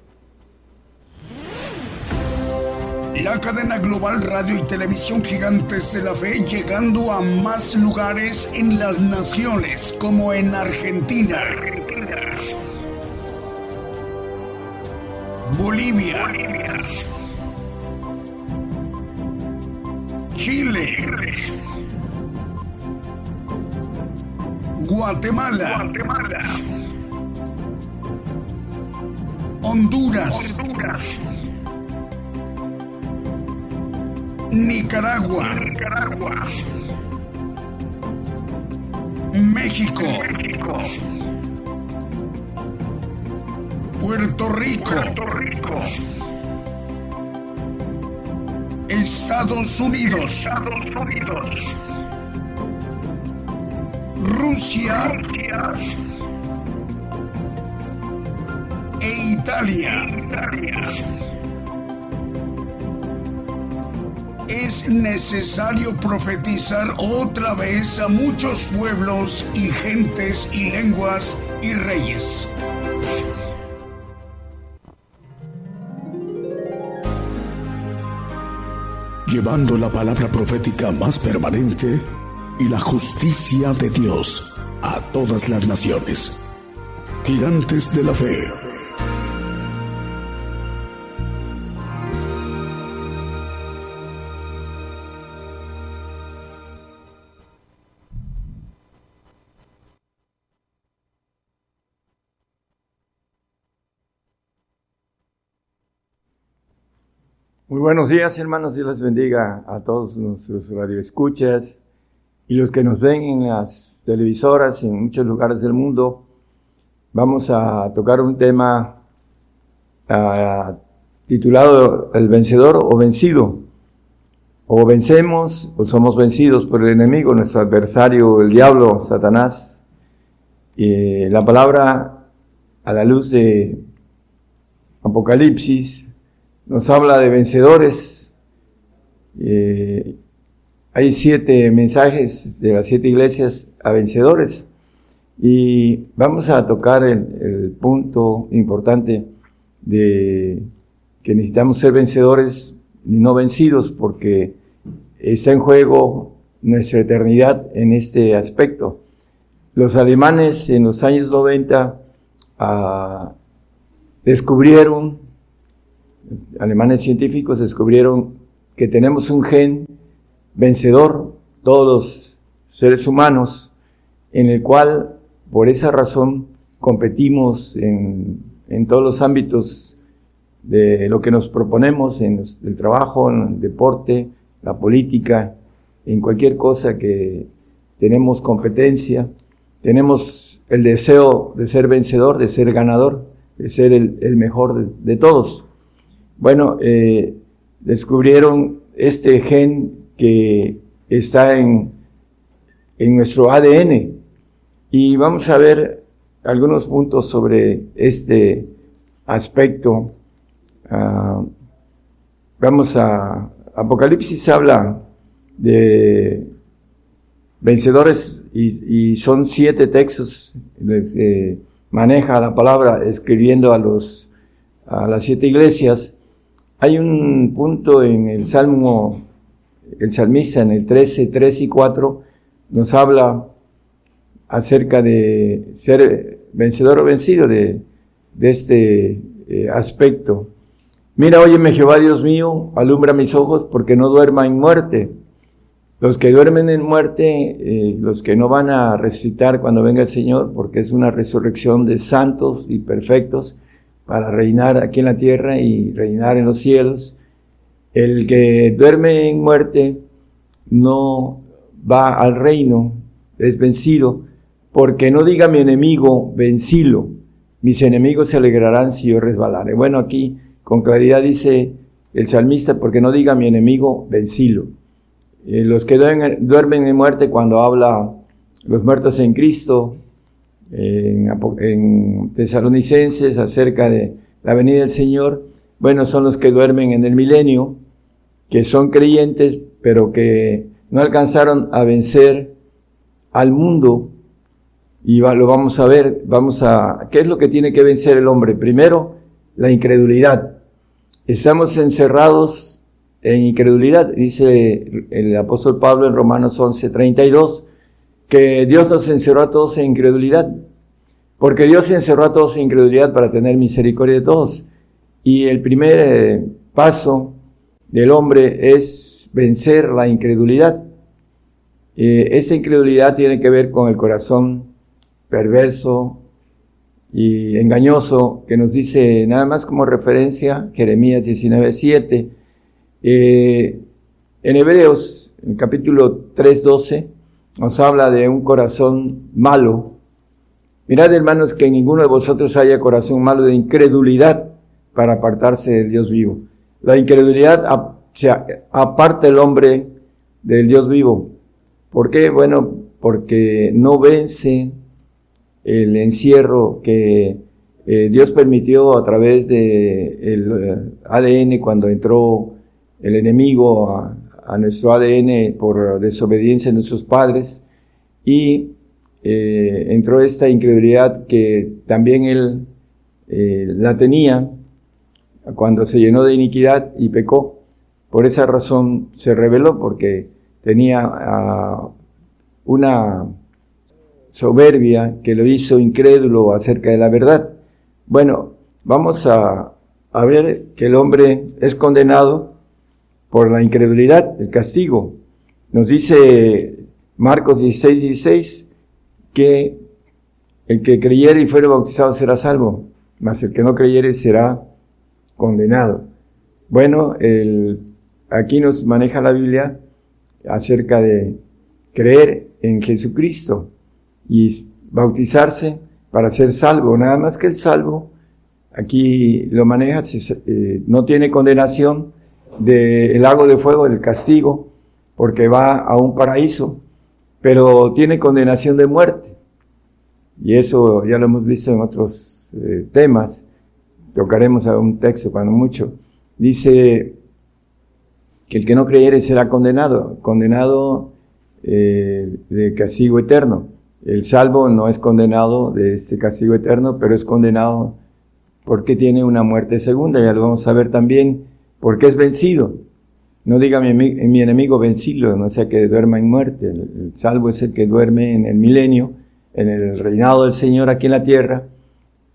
La cadena global radio y televisión Gigantes de la Fe llegando a más lugares en las naciones como en Argentina, Bolivia, Chile, Guatemala, Honduras. Nicaragua. México. Puerto Rico. Estados Unidos. Rusia. E Italia. Es necesario profetizar otra vez a muchos pueblos y gentes y lenguas y reyes. Llevando la palabra profética más permanente y la justicia de Dios a todas las naciones. Gigantes de la fe. Muy buenos días, hermanos. Dios les bendiga a todos nuestros radioescuchas y los que nos ven en las televisoras en muchos lugares del mundo. Vamos a tocar un tema ah, titulado El vencedor o vencido. O vencemos o somos vencidos por el enemigo, nuestro adversario, el diablo, Satanás. Y la palabra a la luz de Apocalipsis nos habla de vencedores. Eh, hay siete mensajes de las siete iglesias a vencedores. Y vamos a tocar el, punto importante de que necesitamos ser vencedores y no vencidos porque está en juego nuestra eternidad en este aspecto. Los alemanes en los años 90 ah, descubrieron alemanes científicos descubrieron que tenemos un gen vencedor, todos los seres humanos, en el cual, por esa razón, competimos en, en todos los ámbitos de lo que nos proponemos, en el trabajo, en el deporte, la política, en cualquier cosa que tenemos competencia, tenemos el deseo de ser vencedor, de ser ganador, de ser el, mejor de todos. Bueno, eh, descubrieron este gen que está en, en nuestro ADN y vamos a ver algunos puntos sobre este aspecto. Ah, vamos a, Apocalipsis habla de vencedores y, son siete textos, les, eh, maneja la palabra escribiendo a los a las siete iglesias. Hay un punto en el Salmo, el salmista en el 13, 3 y 4 nos habla acerca de ser vencedor o vencido de, este eh, aspecto. Mira, óyeme Jehová Dios mío, alumbra mis ojos porque no duerma en muerte. Los que duermen en muerte, eh, los que no van a resucitar cuando venga el Señor, porque es una resurrección de santos y perfectos para reinar aquí en la tierra y reinar en los cielos. El que duerme en muerte no va al reino, es vencido, porque no diga mi enemigo, vencilo, mis enemigos se alegrarán si yo resbalare. Bueno, aquí con claridad dice el salmista, porque no diga mi enemigo, vencilo. Eh, los que duermen, duermen, en muerte cuando habla los muertos en Cristo, en, en Tesalonicenses acerca de la venida del Señor, bueno, son los que duermen en el milenio, que son creyentes, pero que no alcanzaron a vencer al mundo. Y lo vamos a ver, vamos a, ¿qué es lo que tiene que vencer el hombre? Primero, la incredulidad. Estamos encerrados en incredulidad, dice el apóstol Pablo en Romanos 11, 32, que Dios nos encerró a todos en incredulidad. Porque Dios encerró a todos en incredulidad para tener misericordia de todos. Y el primer eh, paso del hombre es vencer la incredulidad. Eh, esa incredulidad tiene que ver con el corazón perverso y engañoso que nos dice nada más como referencia Jeremías 19.7. Eh, en Hebreos, el capítulo 3.12, nos habla de un corazón malo, Mirad, hermanos, que ninguno de vosotros haya corazón malo de incredulidad para apartarse del Dios vivo. La incredulidad aparta el hombre del Dios vivo. ¿Por qué? Bueno, porque no vence el encierro que eh, Dios permitió a través de el eh, ADN cuando entró el enemigo a, a nuestro ADN por desobediencia de nuestros padres y eh, entró esta incredulidad que también él eh, la tenía cuando se llenó de iniquidad y pecó. Por esa razón se reveló, porque tenía una soberbia que lo hizo incrédulo acerca de la verdad. Bueno, vamos a ver que el hombre es condenado por la incredulidad, el castigo. Nos dice Marcos 16, 16, que el que creyere y fuere bautizado será salvo, mas el que no creyere será condenado. Bueno, el, aquí nos maneja la Biblia acerca de creer en Jesucristo y bautizarse para ser salvo. Nada más que el salvo, aquí lo maneja, eh, no tiene condenación del lago de fuego, del castigo, porque va a un paraíso pero tiene condenación de muerte. Y eso ya lo hemos visto en otros eh, temas. Tocaremos a un texto cuando mucho. Dice que el que no creyere será condenado, condenado eh, de castigo eterno. El salvo no es condenado de este castigo eterno, pero es condenado porque tiene una muerte segunda, ya lo vamos a ver también, porque es vencido. No diga mi, mi enemigo vencido, no sea que duerma en muerte. El, salvo es el que duerme en el milenio, en el reinado del Señor aquí en la tierra,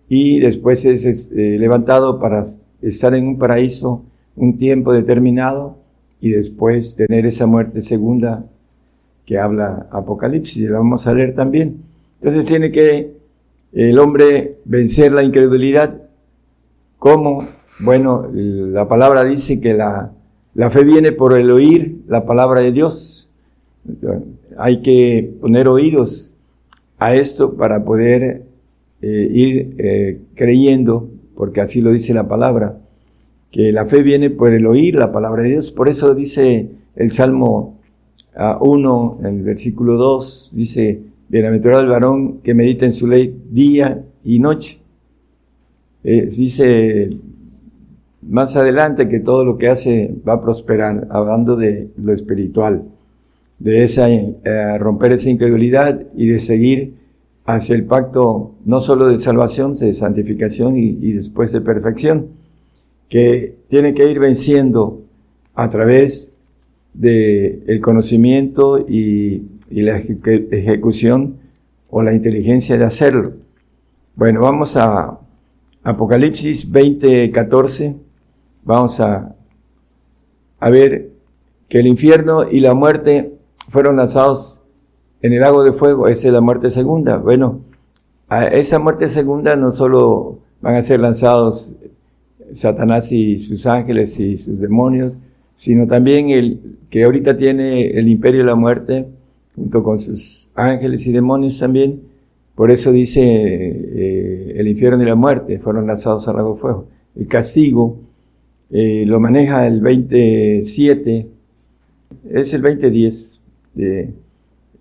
y después es, eh, levantado para estar en un paraíso un tiempo determinado y después tener esa muerte segunda que habla Apocalipsis, y la vamos a leer también. Entonces tiene que el hombre vencer la incredulidad. ¿Cómo? Bueno, la palabra dice que la la fe viene por el oír la palabra de Dios. Hay que poner oídos a esto para poder eh, ir eh, creyendo, porque así lo dice la palabra, que la fe viene por el oír la palabra de Dios. Por eso dice el Salmo 1, en el versículo 2, dice, bienaventurado el varón que medita en su ley día y noche. Eh, dice más adelante que todo lo que hace va a prosperar, hablando de lo espiritual. de esa, eh, romper esa incredulidad y de seguir hacia el pacto no solo de salvación, de santificación y, después de perfección, que tiene que ir venciendo a través del el conocimiento y, y la ejecución o la inteligencia de hacerlo. Bueno, vamos a Apocalipsis 20, 14. Vamos a, ver que el infierno y la muerte fueron lanzados en el lago de fuego. Esa es la muerte segunda. Bueno, a esa muerte segunda no solo van a ser lanzados Satanás y sus ángeles y sus demonios, sino también el que ahorita tiene el imperio de la muerte, junto con sus ángeles y demonios también. Por eso dice eh, el infierno y la muerte fueron lanzados al lago de fuego. El castigo eh, lo maneja el 27, es el 2010 de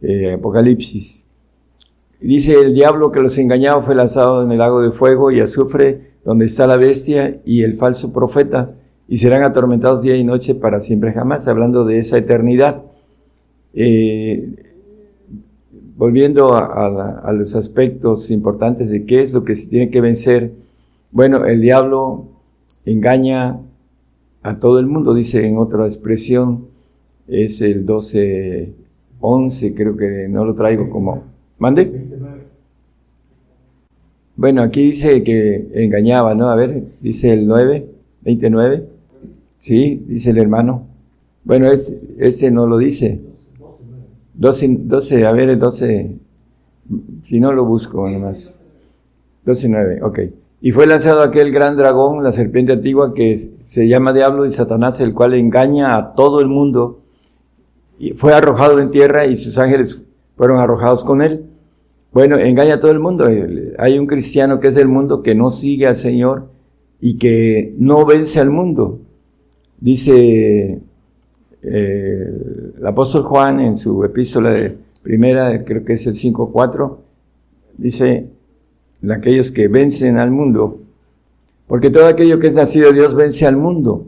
eh, Apocalipsis. Dice el diablo que los engañaba fue lanzado en el lago de fuego y azufre donde está la bestia y el falso profeta y serán atormentados día y noche para siempre jamás, hablando de esa eternidad. Eh, volviendo a, los aspectos importantes de qué es lo que se tiene que vencer, bueno, el diablo engaña a todo el mundo, dice en otra expresión, es el 12, 11, creo que no lo traigo como... ¿Mande? Bueno, aquí dice que engañaba, ¿no? A ver, dice el 9, 29. Sí, dice el hermano. Bueno, es, ese no lo dice. 12, 12, a ver, el 12, si no lo busco nomás. 12, 9, ok. Y fue lanzado aquel gran dragón, la serpiente antigua, que se llama Diablo y Satanás, el cual engaña a todo el mundo. Y fue arrojado en tierra y sus ángeles fueron arrojados con él. Bueno, engaña a todo el mundo. Hay un cristiano que es del mundo que no sigue al Señor y que no vence al mundo. Dice eh, el apóstol Juan en su epístola de primera, creo que es el 5.4, dice, aquellos que vencen al mundo, porque todo aquello que es nacido de Dios vence al mundo.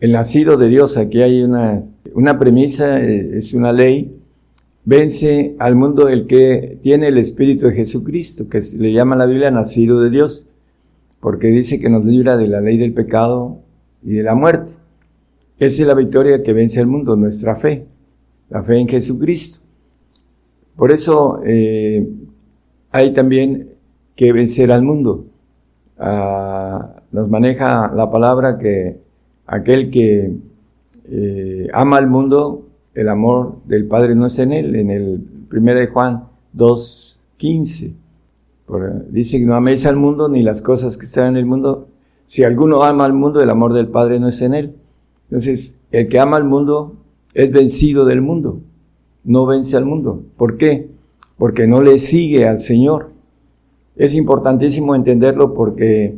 El nacido de Dios, aquí hay una, una premisa, eh, es una ley, vence al mundo el que tiene el Espíritu de Jesucristo, que le llama la Biblia nacido de Dios, porque dice que nos libra de la ley del pecado y de la muerte. Esa es la victoria que vence al mundo, nuestra fe, la fe en Jesucristo. Por eso eh, hay también que vencer al mundo. Ah, nos maneja la palabra que aquel que eh, ama al mundo, el amor del Padre no es en él, en el 1 de Juan 2.15. Dice que no améis al mundo ni las cosas que están en el mundo. Si alguno ama al mundo, el amor del Padre no es en él. Entonces, el que ama al mundo es vencido del mundo, no vence al mundo. ¿Por qué? Porque no le sigue al Señor. Es importantísimo entenderlo porque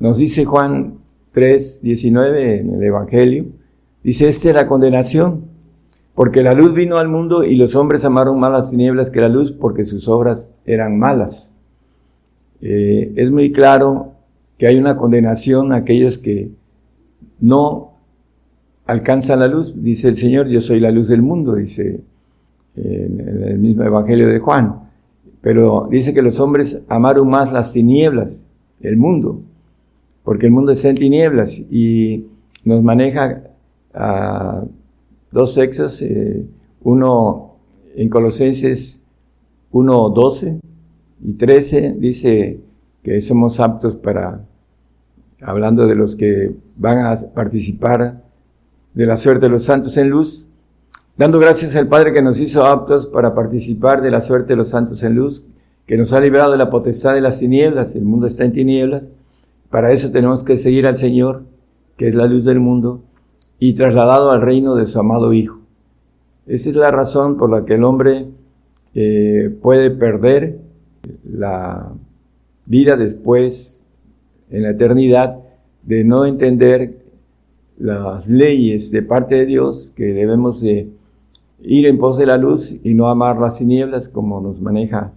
nos dice Juan 3, 19 en el Evangelio, dice, esta es la condenación, porque la luz vino al mundo y los hombres amaron más las tinieblas que la luz porque sus obras eran malas. Eh, es muy claro que hay una condenación a aquellos que no alcanza la luz, dice el Señor, yo soy la luz del mundo, dice en el mismo Evangelio de Juan. Pero dice que los hombres amaron más las tinieblas, el mundo, porque el mundo está en tinieblas y nos maneja a dos sexos, eh, uno en Colosenses 1, 12 y 13 dice que somos aptos para, hablando de los que van a participar de la suerte de los santos en luz, dando gracias al Padre que nos hizo aptos para participar de la suerte de los santos en luz, que nos ha librado de la potestad de las tinieblas, el mundo está en tinieblas, para eso tenemos que seguir al Señor, que es la luz del mundo, y trasladado al reino de su amado Hijo. Esa es la razón por la que el hombre eh, puede perder la vida después, en la eternidad, de no entender las leyes de parte de Dios que debemos de ir en pos de la luz y no amar las tinieblas como nos maneja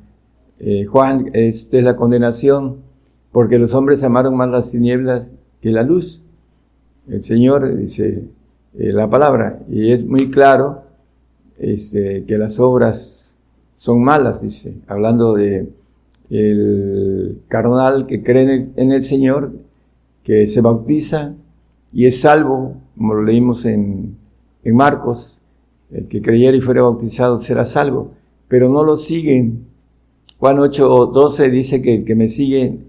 eh, Juan. Esta es la condenación porque los hombres amaron más las tinieblas que la luz. El Señor dice eh, la palabra y es muy claro este, que las obras son malas, dice, hablando de el carnal que cree en el, Señor, que se bautiza y es salvo, como lo leímos en, en Marcos, el que creyera y fuera bautizado será salvo, pero no lo siguen. Juan 8, 12 dice que el que me sigue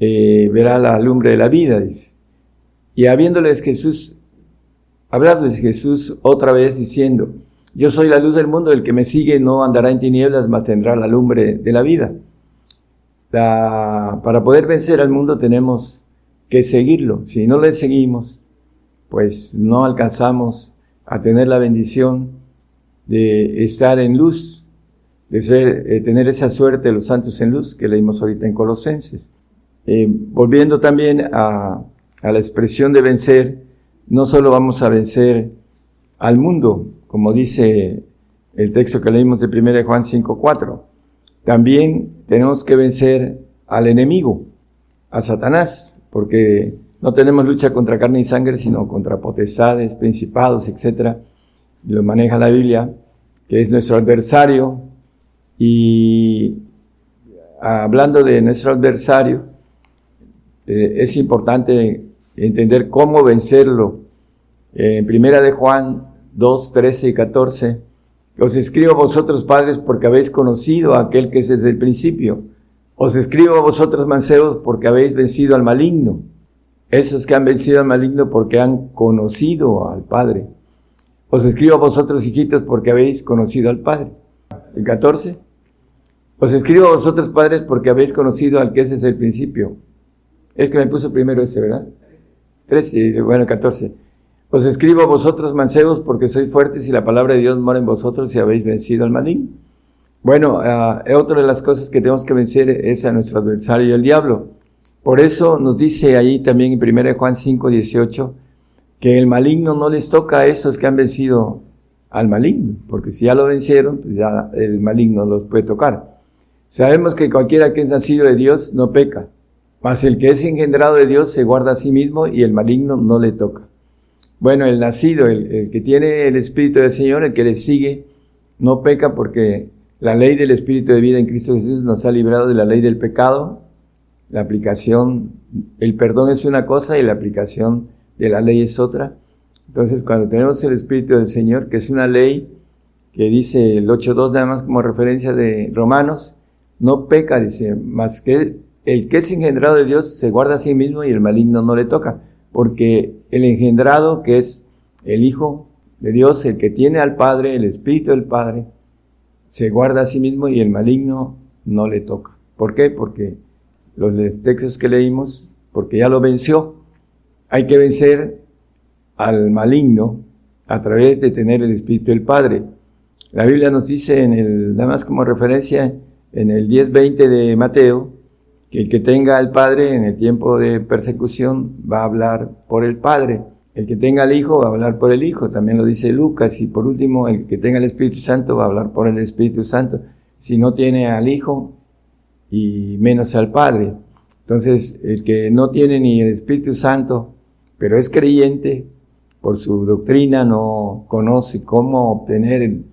eh, verá la lumbre de la vida, dice. Y habiéndoles Jesús, hablarles Jesús otra vez diciendo, yo soy la luz del mundo, el que me sigue no andará en tinieblas, mas tendrá la lumbre de la vida. para poder vencer al mundo tenemos que seguirlo. Si no le seguimos, pues no alcanzamos a tener la bendición de estar en luz, de ser, eh, tener esa suerte de los santos en luz que leímos ahorita en Colosenses. Eh, volviendo también a, la expresión de vencer, no solo vamos a vencer al mundo, como dice el texto que leímos de 1 Juan 5.4. También tenemos que vencer al enemigo, a Satanás, porque no tenemos lucha contra carne y sangre, sino contra potestades, principados, etc. Lo maneja la Biblia, que es nuestro adversario. Y hablando de nuestro adversario, eh, es importante entender cómo vencerlo. En primera de Juan 2, 13 y 14. Os escribo a vosotros, padres, porque habéis conocido a aquel que es desde el principio. Os escribo a vosotros, mancebos, porque habéis vencido al maligno. Esos que han vencido al maligno porque han conocido al Padre. Os escribo a vosotros, hijitos, porque habéis conocido al Padre. El 14. Os escribo a vosotros, padres, porque habéis conocido al que es desde el principio. Es que me puso primero ese, ¿verdad? 13, bueno, 14. Os escribo a vosotros mancebos porque sois fuertes y la palabra de Dios mora en vosotros y habéis vencido al maligno. Bueno, uh, otra de las cosas que tenemos que vencer es a nuestro adversario, el diablo. Por eso nos dice ahí también en 1 Juan 5, 18, que el maligno no les toca a esos que han vencido al maligno, porque si ya lo vencieron, pues ya el maligno los puede tocar. Sabemos que cualquiera que es nacido de Dios no peca, mas el que es engendrado de Dios se guarda a sí mismo y el maligno no le toca. Bueno, el nacido, el, que tiene el Espíritu del Señor, el que le sigue, no peca porque la ley del Espíritu de vida en Cristo Jesús nos ha librado de la ley del pecado. La aplicación, el perdón es una cosa y la aplicación de la ley es otra. Entonces, cuando tenemos el Espíritu del Señor, que es una ley que dice el 8.2 nada más como referencia de Romanos, no peca, dice, más que el que es engendrado de Dios se guarda a sí mismo y el maligno no le toca porque el engendrado, que es el Hijo de Dios, el que tiene al Padre, el Espíritu del Padre, se guarda a sí mismo y el maligno no le toca. ¿Por qué? Porque los textos que leímos, porque ya lo venció. Hay que vencer al maligno a través de tener el Espíritu del Padre. La Biblia nos dice en el, nada más como referencia, en el 10.20 de Mateo, que el que tenga al Padre en el tiempo de persecución va a hablar por el Padre. El que tenga al Hijo va a hablar por el Hijo, también lo dice Lucas. Y por último, el que tenga el Espíritu Santo va a hablar por el Espíritu Santo. Si no tiene al Hijo y menos al Padre. Entonces, el que no tiene ni el Espíritu Santo, pero es creyente, por su doctrina no conoce cómo obtener el,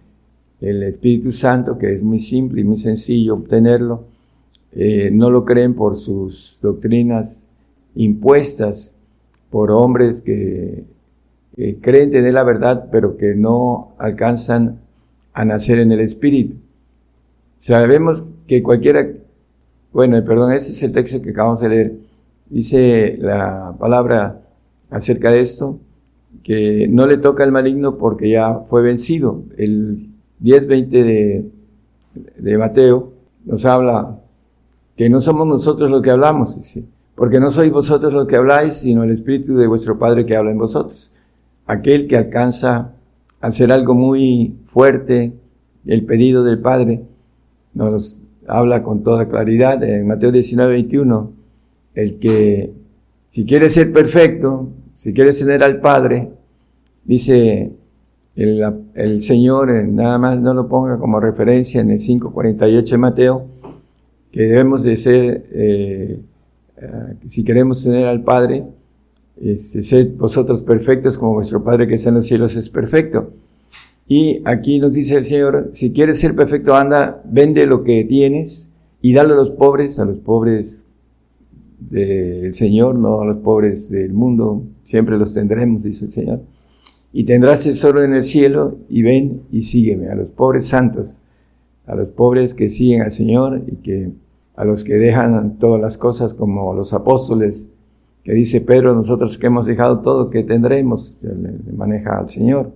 Espíritu Santo, que es muy simple y muy sencillo obtenerlo eh, no lo creen por sus doctrinas impuestas por hombres que, creen tener la verdad, pero que no alcanzan a nacer en el Espíritu. Sabemos que cualquiera, bueno, perdón, ese es el texto que acabamos de leer, dice la palabra acerca de esto, que no le toca al maligno porque ya fue vencido. El 10-20 de, de Mateo nos habla que no somos nosotros los que hablamos, porque no sois vosotros los que habláis, sino el Espíritu de vuestro Padre que habla en vosotros. Aquel que alcanza a hacer algo muy fuerte, el pedido del Padre, nos habla con toda claridad en Mateo 19, 21, el que si quiere ser perfecto, si quiere tener al Padre, dice el, Señor, nada más no lo ponga como referencia en el 5.48 de Mateo, que debemos de ser, eh, eh, si queremos tener al Padre, este, sed vosotros perfectos como vuestro Padre que está en los cielos es perfecto. Y aquí nos dice el Señor, si quieres ser perfecto, anda, vende lo que tienes y dale a los pobres, a los pobres del Señor, no a los pobres del mundo, siempre los tendremos, dice el Señor. Y tendrás tesoro en el cielo y ven y sígueme, a los pobres santos, a los pobres que siguen al Señor y que a los que dejan todas las cosas como los apóstoles, que dice Pedro, nosotros que hemos dejado todo, que tendremos, le maneja al Señor.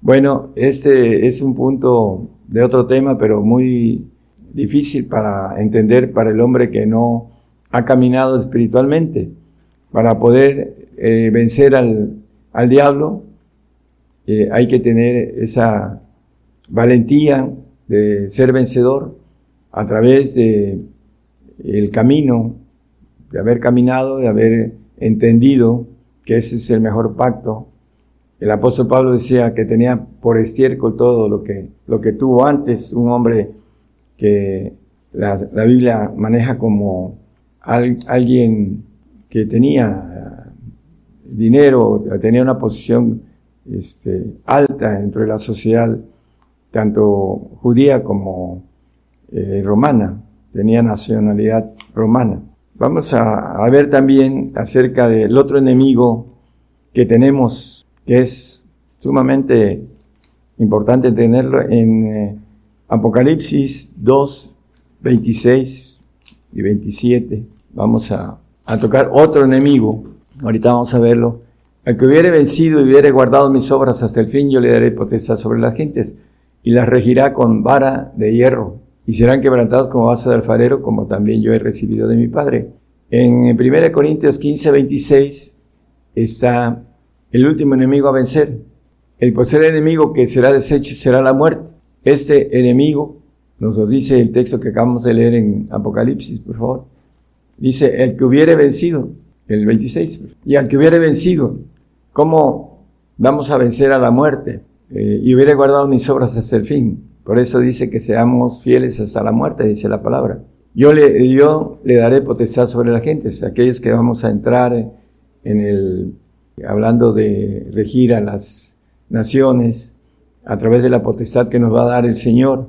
Bueno, este es un punto de otro tema, pero muy difícil para entender para el hombre que no ha caminado espiritualmente. Para poder eh, vencer al, al diablo, hay que tener esa valentía de ser vencedor a través de el camino, de haber caminado, de haber entendido que ese es el mejor pacto. El apóstol Pablo decía que tenía por estiércol todo lo que, lo que tuvo antes un hombre que la, la Biblia maneja como alguien que tenía dinero, tenía una posición este, alta dentro de la sociedad, tanto judía como eh, romana, tenía nacionalidad romana. Vamos a, a, ver también acerca del otro enemigo que tenemos, que es sumamente importante tenerlo en eh, Apocalipsis 2, 26 y 27. Vamos a, a tocar otro enemigo. Ahorita vamos a verlo. Al que hubiere vencido y hubiere guardado mis obras hasta el fin, yo le daré potestad sobre las gentes y las regirá con vara de hierro y serán quebrantados como vaso de alfarero, como también yo he recibido de mi Padre. En 1 Corintios 15, 26 está el último enemigo a vencer. El poseer enemigo que será deshecho será la muerte. Este enemigo, nos lo dice el texto que acabamos de leer en Apocalipsis, por favor. Dice, el que hubiere vencido, el 26, y al que hubiere vencido, ¿cómo vamos a vencer a la muerte? Eh, y hubiere guardado mis obras hasta el fin. Por eso dice que seamos fieles hasta la muerte, dice la palabra. Yo le, yo le daré potestad sobre la gente, aquellos que vamos a entrar en el, hablando de regir a las naciones a través de la potestad que nos va a dar el Señor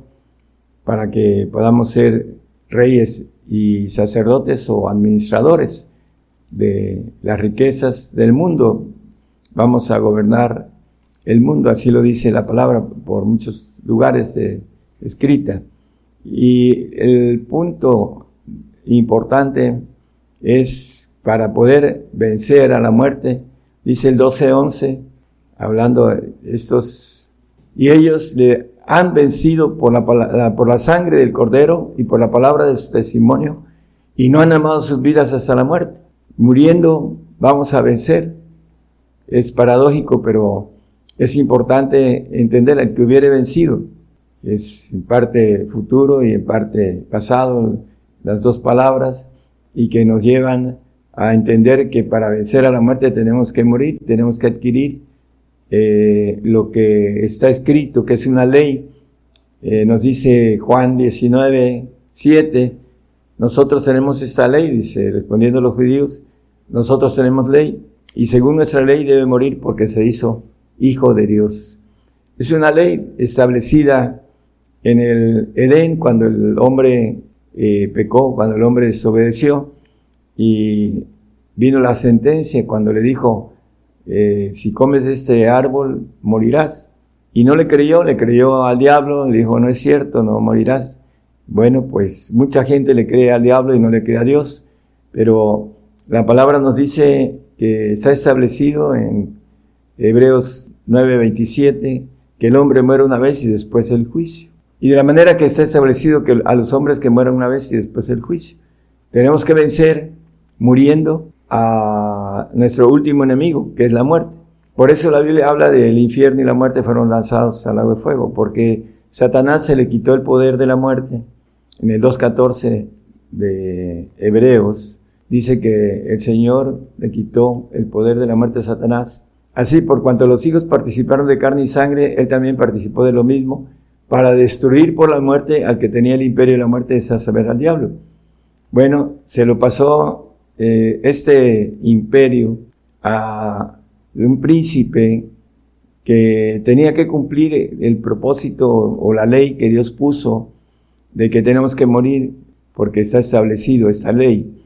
para que podamos ser reyes y sacerdotes o administradores de las riquezas del mundo. Vamos a gobernar el mundo, así lo dice la palabra por muchos lugares escrita. Y el punto importante es para poder vencer a la muerte, dice el 12.11, hablando de estos, y ellos le han vencido por la, por la sangre del cordero y por la palabra de su testimonio, y no han amado sus vidas hasta la muerte. Muriendo vamos a vencer. Es paradójico, pero es importante entender al que hubiere vencido. Es en parte futuro y en parte pasado, las dos palabras, y que nos llevan a entender que para vencer a la muerte tenemos que morir, tenemos que adquirir eh, lo que está escrito, que es una ley. Eh, nos dice Juan 19, 7, nosotros tenemos esta ley, dice, respondiendo a los judíos, nosotros tenemos ley, y según nuestra ley debe morir porque se hizo hijo de Dios. Es una ley establecida en el Edén cuando el hombre eh, pecó, cuando el hombre desobedeció y vino la sentencia cuando le dijo, eh, si comes este árbol morirás. Y no le creyó, le creyó al diablo, le dijo, no es cierto, no morirás. Bueno, pues mucha gente le cree al diablo y no le cree a Dios, pero la palabra nos dice que está establecido en Hebreos 9:27, que el hombre muere una vez y después el juicio. Y de la manera que está establecido que a los hombres que mueren una vez y después el juicio. Tenemos que vencer muriendo a nuestro último enemigo, que es la muerte. Por eso la Biblia habla del infierno y la muerte fueron lanzados al lago de fuego, porque Satanás se le quitó el poder de la muerte. En el 2.14 de Hebreos dice que el Señor le quitó el poder de la muerte a Satanás Así, por cuanto los hijos participaron de carne y sangre, él también participó de lo mismo, para destruir por la muerte al que tenía el imperio de la muerte, es a saber al diablo. Bueno, se lo pasó eh, este imperio a un príncipe que tenía que cumplir el propósito o la ley que Dios puso de que tenemos que morir porque está establecido esta ley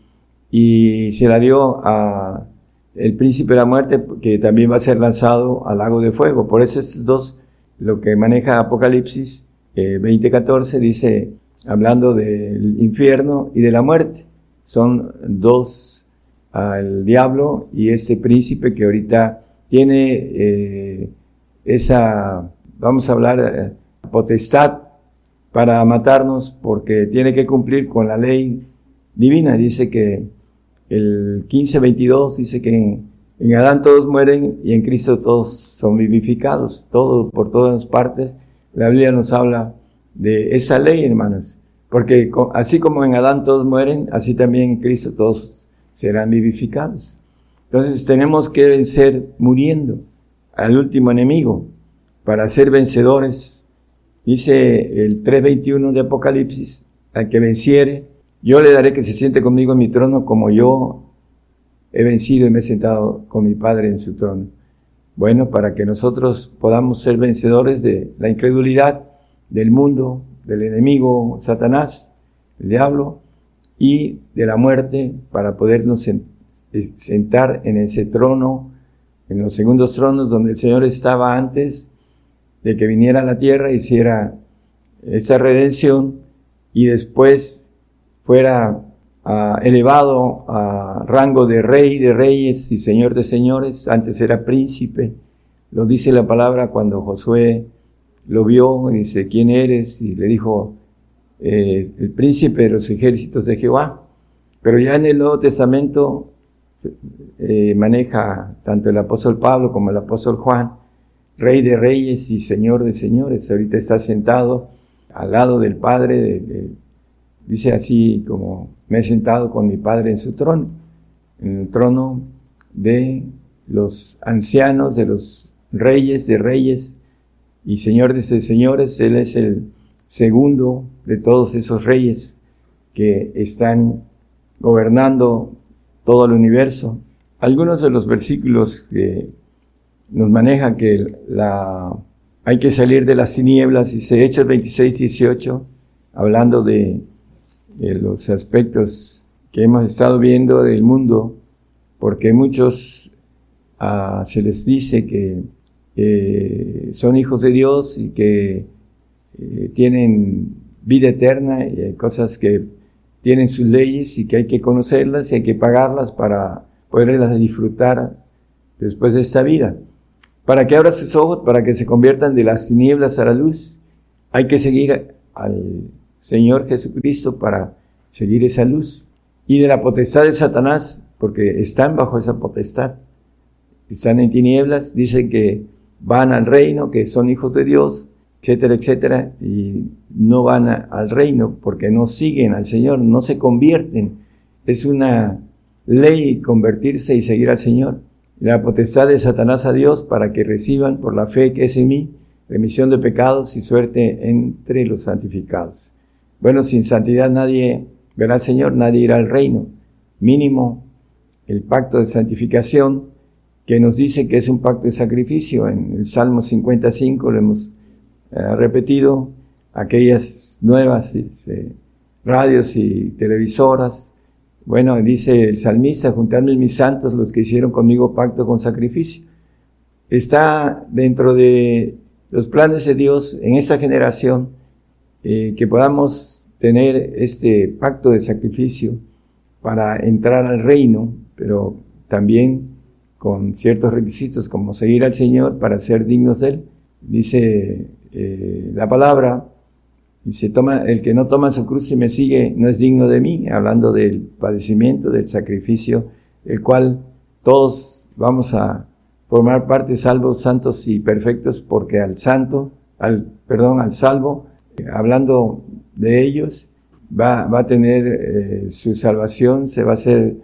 y se la dio a el príncipe de la muerte que también va a ser lanzado al lago de fuego. Por eso estos dos, lo que maneja Apocalipsis eh, 2014 dice, hablando del infierno y de la muerte, son dos, al diablo y este príncipe que ahorita tiene eh, esa, vamos a hablar, eh, potestad para matarnos porque tiene que cumplir con la ley divina. Dice que el 15-22 dice que en, Adán todos mueren y en Cristo todos son vivificados, todo por todas partes. La Biblia nos habla de esa ley, hermanos, porque así como en Adán todos mueren, así también en Cristo todos serán vivificados. Entonces tenemos que vencer muriendo al último enemigo para ser vencedores. Dice el 3.21 de Apocalipsis, al que venciere, yo le daré que se siente conmigo en mi trono como yo he vencido y me he sentado con mi Padre en su trono. Bueno, para que nosotros podamos ser vencedores de la incredulidad, del mundo, del enemigo Satanás, el diablo, y de la muerte, para podernos sentar en ese trono en los segundos tronos donde el Señor estaba antes de que viniera a la tierra, hiciera esta redención y después fuera ah, elevado a rango de rey de reyes y señor de señores, antes era príncipe, lo dice la palabra cuando Josué lo vio, dice, ¿quién eres? Y le dijo, eh, el príncipe de los ejércitos de Jehová. Pero ya en el Nuevo Testamento eh, maneja tanto el apóstol Pablo como el apóstol Juan, rey de reyes y señor de señores. Ahorita está sentado al lado del Padre, dice así como me he sentado con mi Padre en su trono, en el trono de los ancianos, de los reyes de reyes y señores de señores. Él es el segundo de todos esos reyes que están gobernando todo el universo. Algunos de los versículos que nos manejan que hay que salir de las tinieblas, dice Hechos 26, 18, hablando de, los aspectos que hemos estado viendo del mundo, porque muchos ah, se les dice que son hijos de Dios y que eh, tienen vida eterna y hay cosas que tienen sus leyes y que hay que conocerlas y hay que pagarlas para poderlas disfrutar después de esta vida. Para que abra sus ojos, para que se conviertan de las tinieblas a la luz, hay que seguir al Señor Jesucristo para seguir esa luz. Y de la potestad de Satanás, porque están bajo esa potestad. Están en tinieblas, dicen que van al reino, que son hijos de Dios, etcétera, etcétera, y no van al reino porque no siguen al Señor, no se convierten. Es una ley convertirse y seguir al Señor. La potestad de Satanás a Dios para que reciban por la fe que es en mí remisión de pecados y suerte entre los santificados. Bueno, sin santidad nadie verá al Señor, nadie irá al reino. Mínimo el pacto de santificación que nos dice que es un pacto de sacrificio. En el Salmo 55 lo hemos ha repetido aquellas nuevas este, radios y televisoras. Bueno, dice el salmista, juntarme mis santos, los que hicieron conmigo pacto con sacrificio. Está dentro de los planes de Dios en esa generación eh, que podamos tener este pacto de sacrificio para entrar al reino, pero también con ciertos requisitos como seguir al Señor para ser dignos de Él. Dice eh, la palabra, se toma, el que no toma su cruz y me sigue no es digno de mí, hablando del padecimiento, del sacrificio, el cual todos vamos a formar parte salvos, santos y perfectos, porque al santo, al, perdón, al salvo, hablando de ellos, va, va a tener eh, su salvación, se va a hacer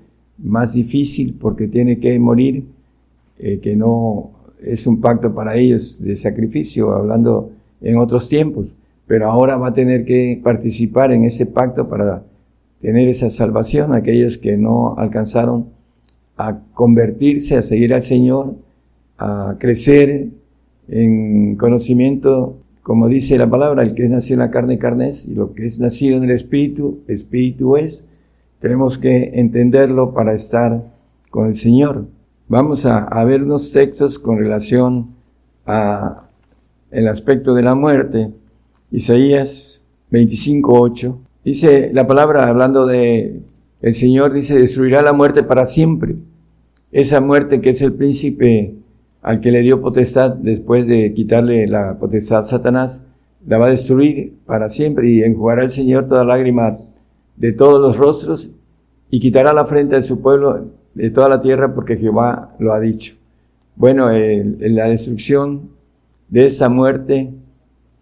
más difícil porque tiene que morir, eh, que no es un pacto para ellos de sacrificio, hablando en otros tiempos, pero ahora va a tener que participar en ese pacto para tener esa salvación, aquellos que no alcanzaron a convertirse, a seguir al Señor, a crecer en conocimiento, como dice la palabra, el que es nacido en la carne, carne es, y lo que es nacido en el espíritu, espíritu es. Tenemos que entenderlo para estar con el Señor. Vamos a, ver unos textos con relación a el aspecto de la muerte. Isaías 25.8. Dice la palabra hablando de el Señor dice destruirá la muerte para siempre. Esa muerte que es el príncipe al que le dio potestad después de quitarle la potestad Satanás, la va a destruir para siempre y enjugará el Señor toda lágrima de todos los rostros y quitará la frente de su pueblo de toda la tierra porque Jehová lo ha dicho. Bueno, en la destrucción de esa muerte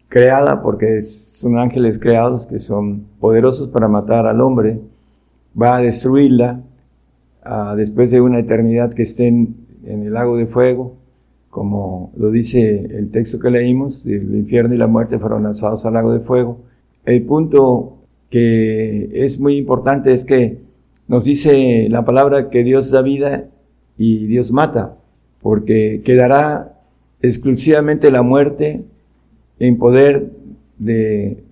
creada, porque son ángeles creados que son poderosos para matar al hombre, va a destruirla ah, después de una eternidad que estén en el lago de fuego, como lo dice el texto que leímos, el infierno y la muerte fueron lanzados al lago de fuego. El punto que es muy importante es que nos dice la palabra que Dios da vida y Dios mata, porque quedará exclusivamente la muerte en poder de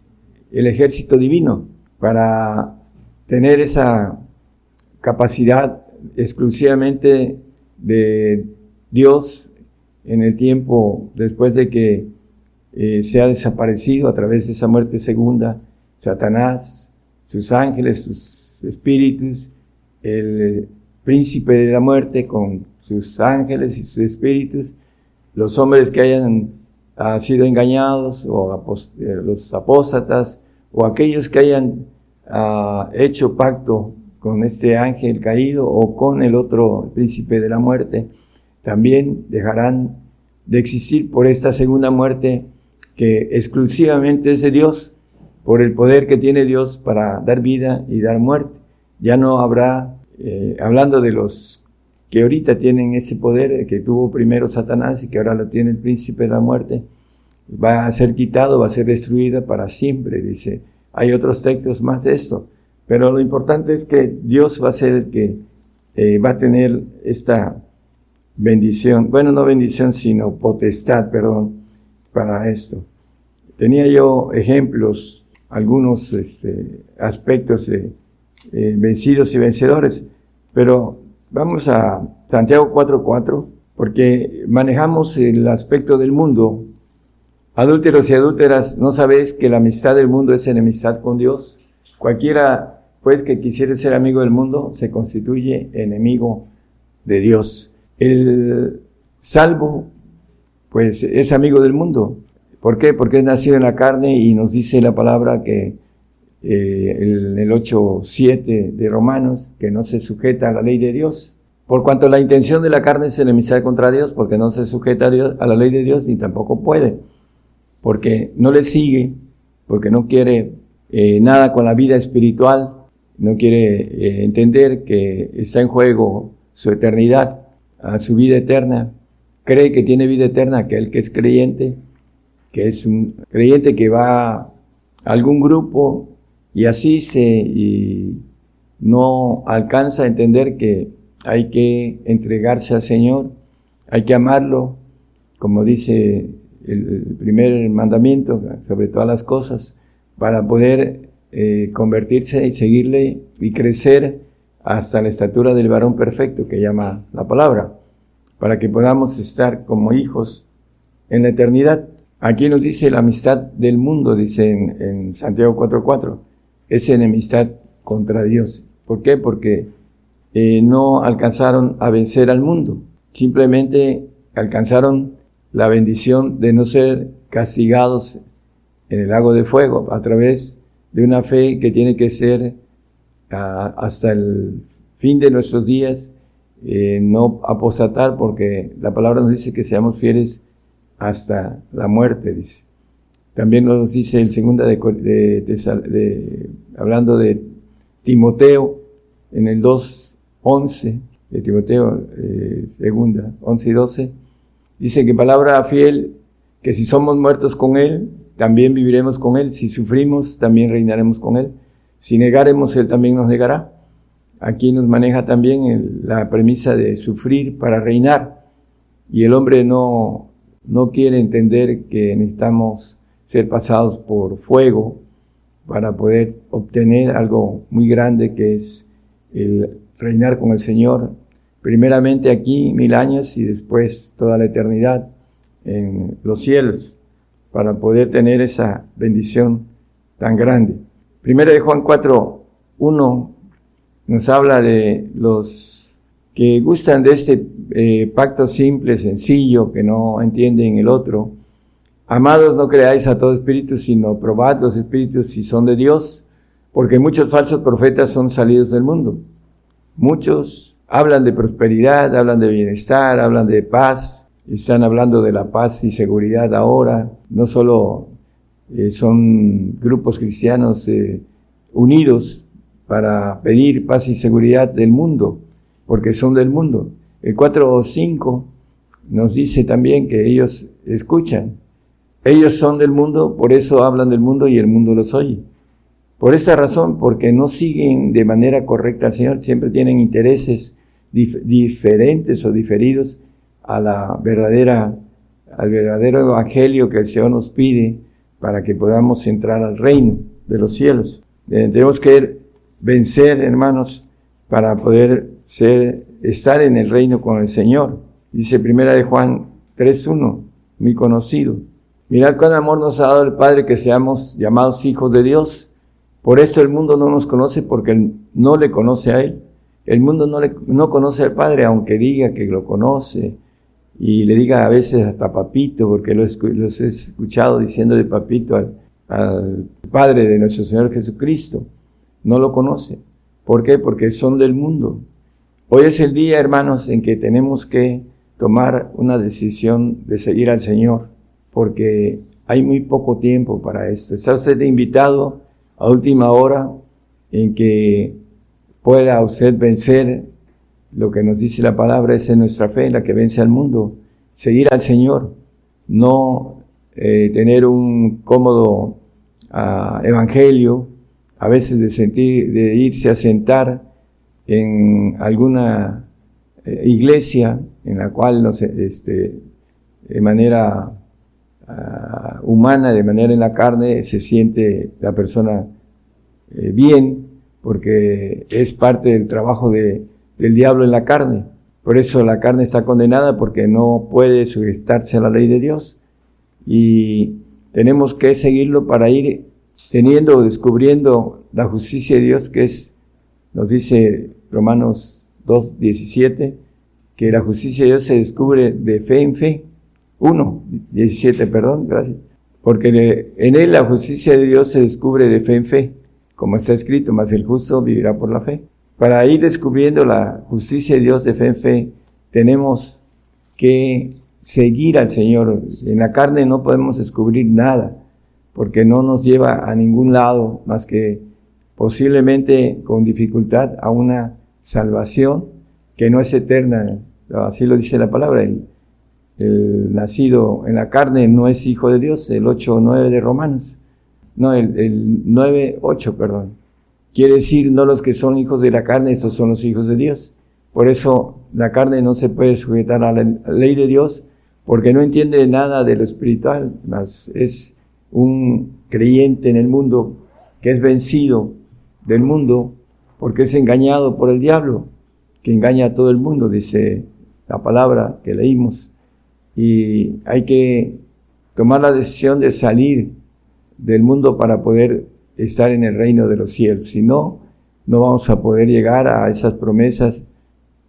el ejército divino para tener esa capacidad exclusivamente de Dios en el tiempo después de que eh, se ha desaparecido a través de esa muerte segunda, Satanás, sus ángeles, sus espíritus, el príncipe de la muerte con sus ángeles y sus espíritus, los hombres que hayan ah, sido engañados, o eh, los apóstatas, o aquellos que hayan ah, hecho pacto con este ángel caído o con el otro príncipe de la muerte, también dejarán de existir por esta segunda muerte que exclusivamente es de Dios, por el poder que tiene Dios para dar vida y dar muerte. Ya no habrá, eh, hablando de los que ahorita tienen ese poder que tuvo primero Satanás y que ahora lo tiene el príncipe de la muerte, va a ser quitado, va a ser destruida para siempre, dice. Hay otros textos más de esto, pero lo importante es que Dios va a ser el que eh, va a tener esta bendición, bueno, no bendición, sino potestad, perdón, para esto. Tenía yo ejemplos, algunos este, aspectos de eh, vencidos y vencedores, pero Vamos a Santiago 4.4, porque manejamos el aspecto del mundo. Adúlteros y adúlteras, ¿no sabéis que la amistad del mundo es enemistad con Dios? Cualquiera, pues, que quisiera ser amigo del mundo, se constituye enemigo de Dios. El salvo, pues, es amigo del mundo. ¿Por qué? Porque es nacido en la carne y nos dice la palabra que eh, el, el 8.7 de Romanos, que no se sujeta a la ley de Dios. Por cuanto la intención de la carne es enemistad contra Dios, porque no se sujeta a, Dios, a la ley de Dios ni tampoco puede, porque no le sigue, porque no quiere eh, nada con la vida espiritual, no quiere eh, entender que está en juego su eternidad, a su vida eterna, cree que tiene vida eterna aquel que es creyente, que es un creyente que va a algún grupo y así se y no alcanza a entender que hay que entregarse al Señor, hay que amarlo, como dice el, primer mandamiento, sobre todas las cosas, para poder eh, convertirse y seguirle y crecer hasta la estatura del varón perfecto que llama la palabra, para que podamos estar como hijos en la eternidad. Aquí nos dice la amistad del mundo, dice en, en Santiago 4.4 es enemistad contra Dios. ¿Por qué? Porque eh, no alcanzaron a vencer al mundo, simplemente alcanzaron la bendición de no ser castigados en el lago de fuego a través de una fe que tiene que ser ah, hasta el fin de nuestros días, eh, no apostatar porque la palabra nos dice que seamos fieles hasta la muerte, dice. También nos dice el segunda de, de, hablando de Timoteo, en el 2.11 de Timoteo, eh, segunda, 11 y 12, dice que palabra fiel, que si somos muertos con Él, también viviremos con Él, si sufrimos, también reinaremos con Él, si negaremos, Él también nos negará. Aquí nos maneja también la premisa de sufrir para reinar, y el hombre no no quiere entender que necesitamos ser pasados por fuego para poder obtener algo muy grande que es el reinar con el Señor, primeramente aquí mil años y después toda la eternidad en los cielos, para poder tener esa bendición tan grande. Primera de Juan 4, 1 nos habla de los que gustan de este eh, pacto simple, sencillo, que no entienden el otro. Amados, no creáis a todo espíritu, sino probad los espíritus si son de Dios, porque muchos falsos profetas son salidos del mundo. Muchos hablan de prosperidad, hablan de bienestar, hablan de paz, están hablando de la paz y seguridad ahora. No solo eh, son grupos cristianos eh, unidos para pedir paz y seguridad del mundo, porque son del mundo. El 4 o 5 nos dice también que ellos escuchan. Ellos son del mundo, por eso hablan del mundo y el mundo los oye. Por esa razón, porque no siguen de manera correcta al Señor, siempre tienen intereses diferentes o diferidos a la verdadera, al verdadero evangelio que el Señor nos pide para que podamos entrar al reino de los cielos. Eh, tenemos que vencer, hermanos, para poder ser, estar en el reino con el Señor. Dice primera de Juan 3.1, muy conocido. Mirad cuán amor nos ha dado el Padre que seamos llamados hijos de Dios. Por eso el mundo no nos conoce porque no le conoce a Él. El mundo no, le, no conoce al Padre, aunque diga que lo conoce y le diga a veces hasta papito, porque los, he escuchado diciendo de papito al, al Padre de nuestro Señor Jesucristo. No lo conoce. ¿Por qué? Porque son del mundo. Hoy es el día, hermanos, en que tenemos que tomar una decisión de seguir al Señor, porque hay muy poco tiempo para esto. Está usted invitado a última hora en que pueda usted vencer lo que nos dice la palabra, es en nuestra fe, la que vence al mundo. Seguir al Señor, no eh, tener un cómodo ah, evangelio, a veces de sentir, de irse a sentar en alguna eh, iglesia en la cual, no sé, este, de manera ah, humana, de manera en la carne, se siente la persona eh, bien, porque es parte del trabajo de, del diablo en la carne. Por eso la carne está condenada porque no puede sujetarse a la ley de Dios. Y tenemos que seguirlo para ir teniendo o descubriendo la justicia de Dios que es, nos dice Romanos 2, 17, que la justicia de Dios se descubre de fe en fe. 1, 17, perdón, gracias. Porque en él la justicia de Dios se descubre de fe en fe, como está escrito, mas el justo vivirá por la fe. Para ir descubriendo la justicia de Dios de fe en fe, tenemos que seguir al Señor. En la carne no podemos descubrir nada, porque no nos lleva a ningún lado más que posiblemente con dificultad a una salvación que no es eterna. Así lo dice la palabra. El, nacido en la carne no es hijo de Dios, el 8 o 9 de Romanos. No, el, el 9, 8, perdón. Quiere decir, no los que son hijos de la carne, estos son los hijos de Dios. Por eso la carne no se puede sujetar a la ley de Dios porque no entiende nada de lo espiritual, más es un creyente en el mundo que es vencido del mundo porque es engañado por el diablo, que engaña a todo el mundo, dice la palabra que leímos. Y hay que tomar la decisión de salir del mundo para poder estar en el reino de los cielos. Si no, no vamos a poder llegar a esas promesas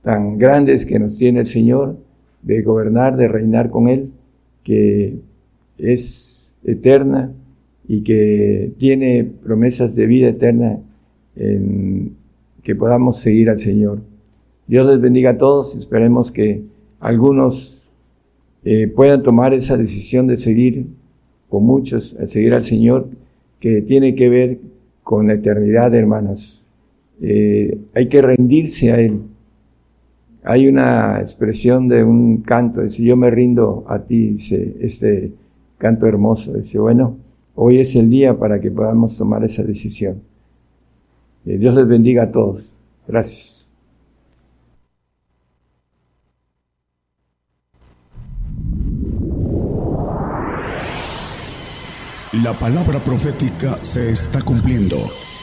tan grandes que nos tiene el Señor de gobernar, de reinar con Él, que es eterna y que tiene promesas de vida eterna en que podamos seguir al Señor. Dios les bendiga a todos, esperemos que algunos eh, puedan tomar esa decisión de seguir, o muchos, a seguir al Señor, que tiene que ver con la eternidad, hermanos. Eh, hay que rendirse a Él. Hay una expresión de un canto, dice, yo me rindo a ti, dice, este canto hermoso. Dice, bueno, hoy es el día para que podamos tomar esa decisión. Dios les bendiga a todos. Gracias. La palabra profética se está cumpliendo.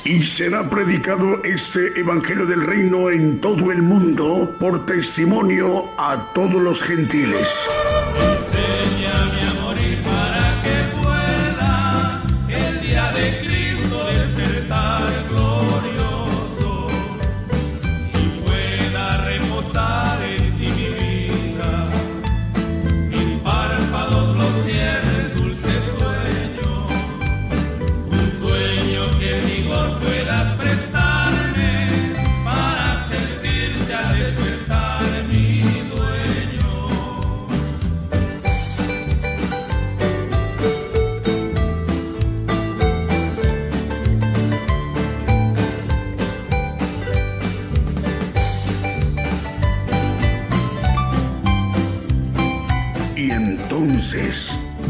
Y será predicado este Evangelio del Reino en todo el mundo por testimonio a todos los gentiles.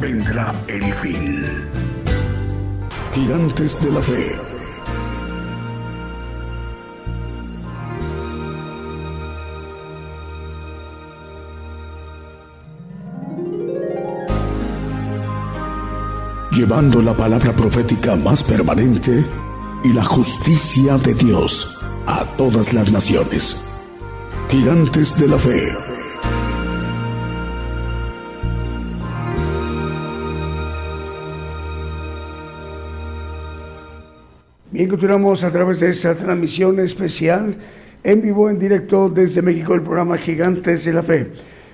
Vendrá el fin. Gigantes de la Fe. Llevando la palabra profética más permanente y la justicia de Dios a todas las naciones. Gigantes de la Fe Bien, continuamos a través de esta transmisión especial en vivo, en directo desde México, el programa Gigantes de la Fe.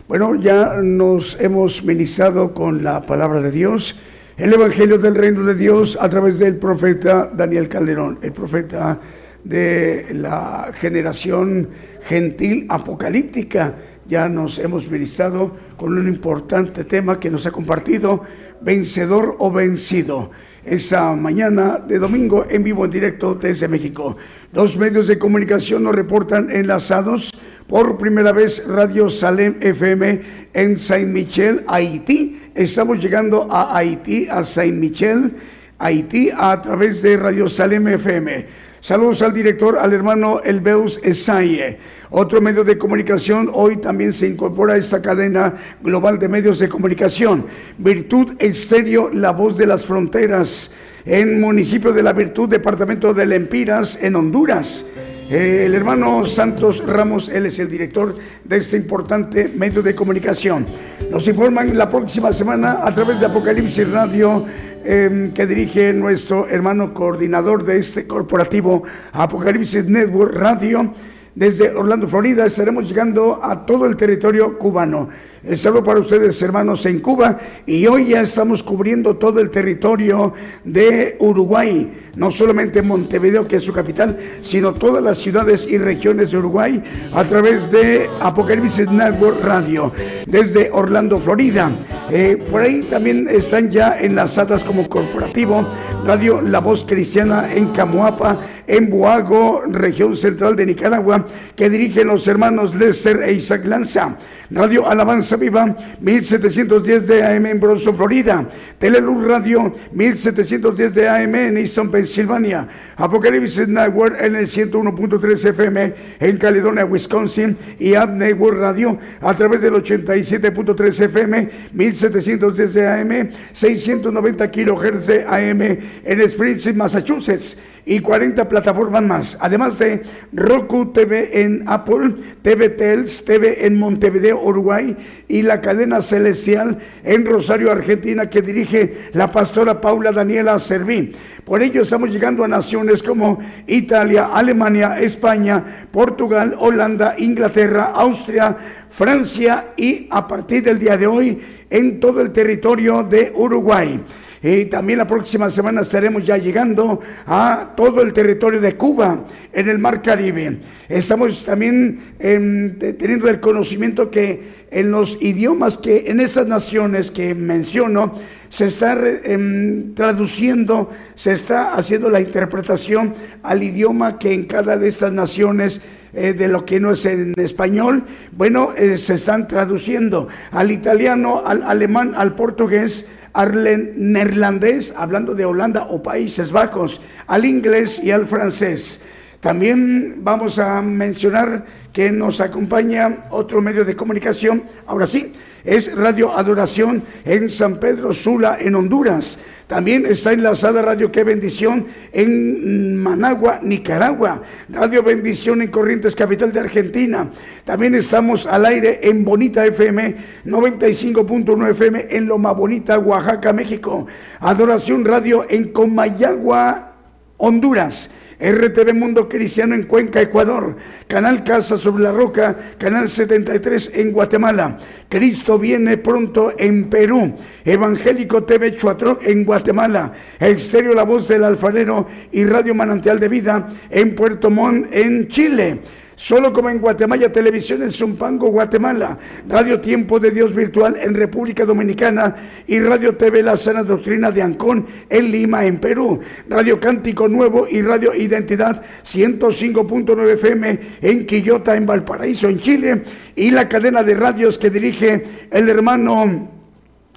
Bueno, ya nos hemos ministrado con la palabra de Dios, el Evangelio del Reino de Dios a través del profeta Daniel Calderón, el profeta de la generación gentil apocalíptica. Ya nos hemos ministrado con un importante tema que nos ha compartido, vencedor o vencido esa mañana de domingo en vivo en directo desde México. Dos medios de comunicación nos reportan enlazados por primera vez Radio Salem FM en Saint Michel, Haití. Estamos llegando a Haití, a Saint Michel, Haití, a través de Radio Salem FM. Saludos al director, al hermano Elbeus Esaye. Otro medio de comunicación hoy también se incorpora a esta cadena global de medios de comunicación. Virtud Exterior, la voz de las fronteras, en municipio de la Virtud, departamento de Lempiras, en Honduras. El hermano Santos Ramos, él es el director de este importante medio de comunicación. Nos informan la próxima semana a través de Apocalipsis Radio Em, que dirige nuestro hermano coordinador de este corporativo Apocalipsis Network Radio. Desde Orlando, Florida, estaremos llegando a todo el territorio cubano. El saludo para ustedes, hermanos, en Cuba. Y hoy ya estamos cubriendo todo el territorio de Uruguay. No solamente Montevideo, que es su capital, sino todas las ciudades y regiones de Uruguay a través de Apocalipsis Network Radio. Desde Orlando, Florida. Eh, por ahí también están ya enlazadas como corporativo Radio La Voz Cristiana en Camuapa, en Buago, región central de Nicaragua, que dirigen los hermanos Lester e Isaac Lanza. Radio Alabanza Viva, 1710 de AM en Bronson, Florida. Teleluz Radio, 1710 de AM en Easton, Pensilvania. Apocalipsis Network en el 101.3 FM en Caledonia, Wisconsin. Y App Network Radio a través del 87.3 FM, 1710 de AM, 690 kHz de AM en Springfield, Massachusetts y 40 plataformas más. Además de Roku TV en Apple, TV Tels, TV en Montevideo, Uruguay y la cadena celestial en Rosario, Argentina, que dirige la pastora Paula Daniela Servín. Por ello estamos llegando a naciones como Italia, Alemania, España, Portugal, Holanda, Inglaterra, Austria, Francia y a partir del día de hoy en todo el territorio de Uruguay. Y también la próxima semana estaremos ya llegando a todo el territorio de Cuba, en el Mar Caribe. Estamos también em, teniendo el conocimiento que en los idiomas que en esas naciones que menciono, se está em, traduciendo, se está haciendo la interpretación al idioma que en cada de estas naciones eh, de lo que no es en español, bueno, eh, se están traduciendo al italiano, al alemán, al portugués, al neerlandés, hablando de Holanda o Países Bajos, al inglés y al francés. También vamos a mencionar que nos acompaña otro medio de comunicación, ahora sí, es Radio Adoración en San Pedro Sula, en Honduras. También está enlazada Radio Qué Bendición en Managua, Nicaragua. Radio Bendición en Corrientes, capital de Argentina. También estamos al aire en Bonita FM, 95.9 FM en Loma Bonita, Oaxaca, México. Adoración Radio en Comayagua, Honduras. RTV Mundo Cristiano en Cuenca, Ecuador, Canal Casa sobre la Roca, Canal 73 en Guatemala, Cristo viene pronto en Perú, Evangélico TV Chuatroc en Guatemala, Exterior La Voz del Alfarero y Radio Manantial de Vida en Puerto Montt en Chile. Solo como en Guatemala Televisión en Zumpango, Guatemala, Radio Tiempo de Dios Virtual en República Dominicana y Radio TV La Sana Doctrina de Ancón en Lima, en Perú, Radio Cántico Nuevo y Radio Identidad 105.9 FM en Quillota, en Valparaíso, en Chile, y la cadena de radios que dirige el hermano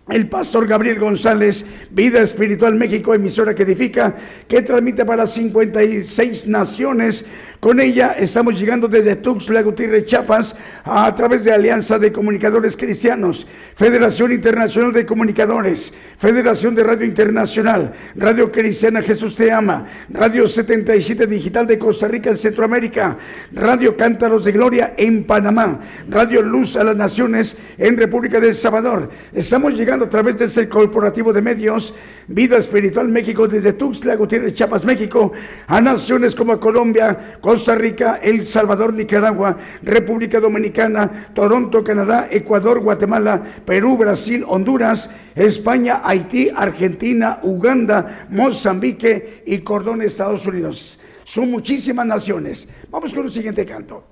el pastor Gabriel González, Vida Espiritual México, emisora que edifica, que transmite para 56 naciones con ella estamos llegando desde Tuxtla Gutiérrez, Chiapas, a través de Alianza de Comunicadores Cristianos, Federación Internacional de Comunicadores, Federación de Radio Internacional, Radio Cristiana Jesús Te Ama, Radio 77 Digital de Costa Rica en Centroamérica, Radio Cántaros de Gloria en Panamá, Radio Luz a las Naciones en República del Salvador. Estamos llegando a través del ser corporativo de medios Vida Espiritual México desde Tuxtla Gutiérrez, Chiapas, México, a naciones como Colombia, Costa Rica, El Salvador, Nicaragua, República Dominicana, Toronto, Canadá, Ecuador, Guatemala, Perú, Brasil, Honduras, España, Haití, Argentina, Uganda, Mozambique y Cordón, Estados Unidos. Son muchísimas naciones. Vamos con el siguiente canto.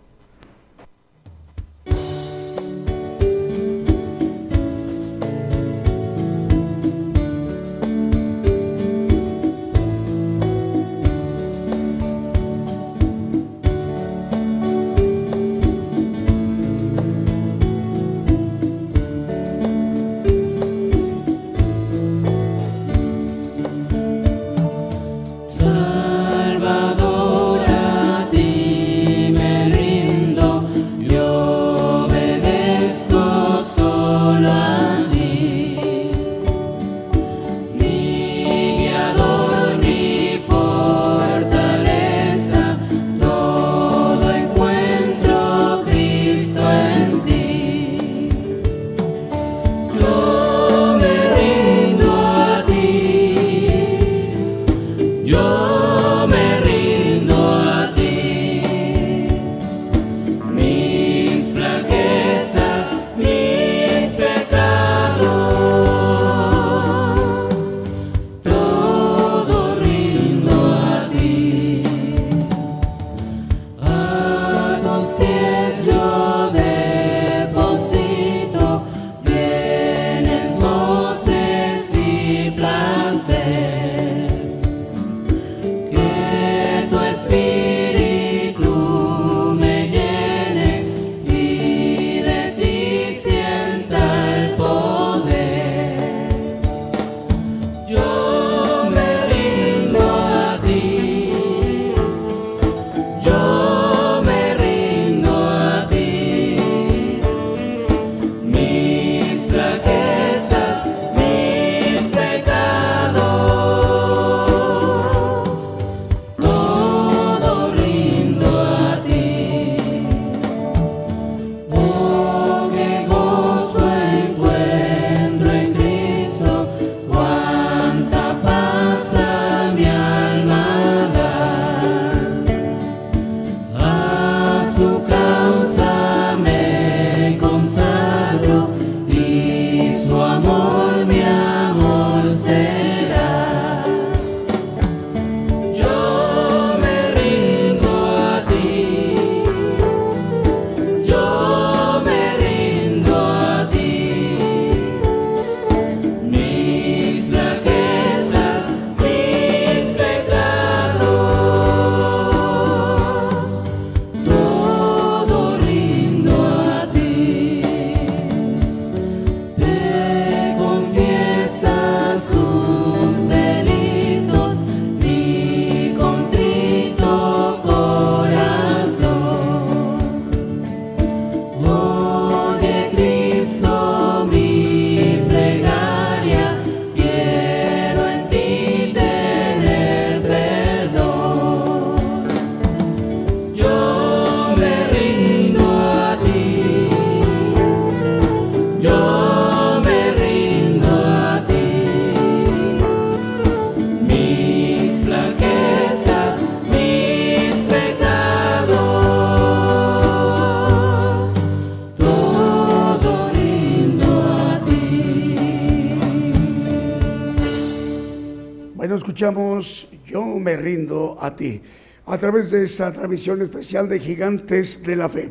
Escuchamos Yo me rindo a ti a través de esa transmisión especial de Gigantes de la Fe.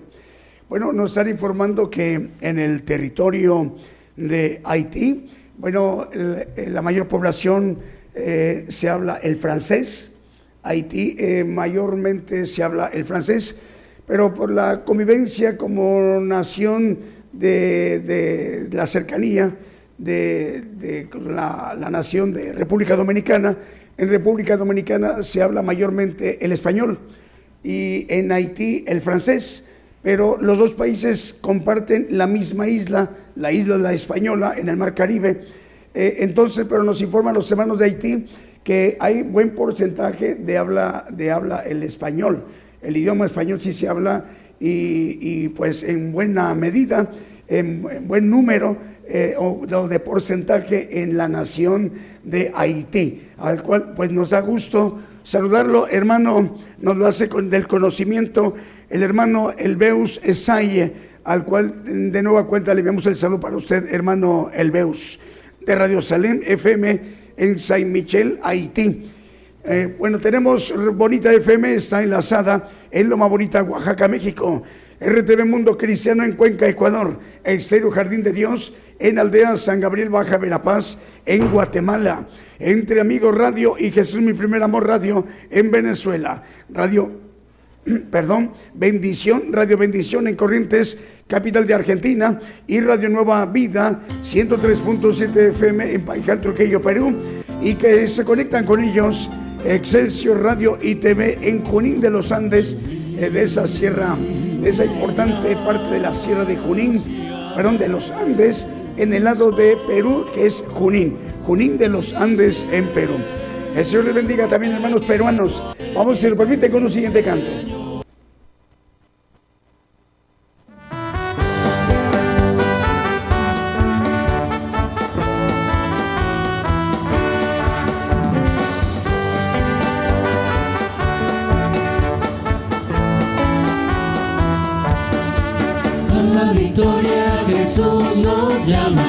Bueno, nos están informando que en el territorio de Haití, bueno, la mayor población eh, se habla el francés. Haití eh, mayormente se habla el francés, pero por la convivencia como nación de, la cercanía de, la, la nación de República Dominicana, en República Dominicana se habla mayormente el español y en Haití el francés pero los dos países comparten la misma isla, la isla de la Española, en el Mar Caribe. Eh, entonces, pero nos informan los hermanos de Haití que hay buen porcentaje de habla, de habla el español. El idioma español sí se habla y, pues en buena medida, en, buen número eh, o, de porcentaje en la nación de Haití, al cual pues nos da gusto saludarlo, hermano, nos lo hace con del conocimiento el hermano Elbeus Esaye, al cual de nueva cuenta le enviamos el saludo para usted, hermano Elbeus, de Radio Salem FM en Saint Michel, Haití. Eh, bueno, tenemos Bonita FM, está enlazada en Loma Bonita, Oaxaca, México. RTV Mundo Cristiano en Cuenca, Ecuador. Exterior Jardín de Dios en Aldea San Gabriel, Baja Verapaz, en Guatemala. Entre Amigos Radio y Jesús Mi Primer Amor Radio en Venezuela. Radio perdón, Bendición, Radio Bendición en Corrientes, capital de Argentina, y Radio Nueva Vida, 103.7 FM en Paiján, Truquillo, Perú, y que se conectan con ellos Excelsior Radio y TV en Junín de los Andes, de esa sierra, de esa importante parte de la sierra de Junín, perdón, de los Andes, en el lado de Perú, que es Junín, Junín de los Andes en Perú. El Señor les bendiga también, hermanos peruanos. Vamos, si lo permite, con un siguiente canto. llama.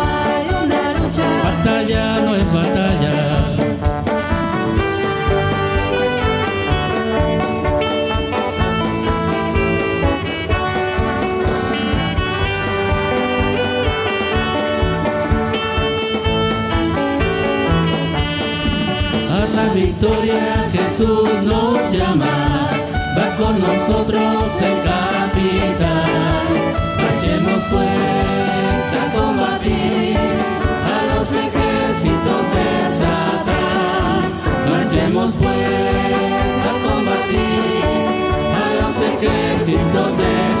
victoria Jesús nos llama, va con nosotros el capitán. Marchemos pues a combatir a los ejércitos de Satán. Marchemos pues a combatir a los ejércitos de Satán.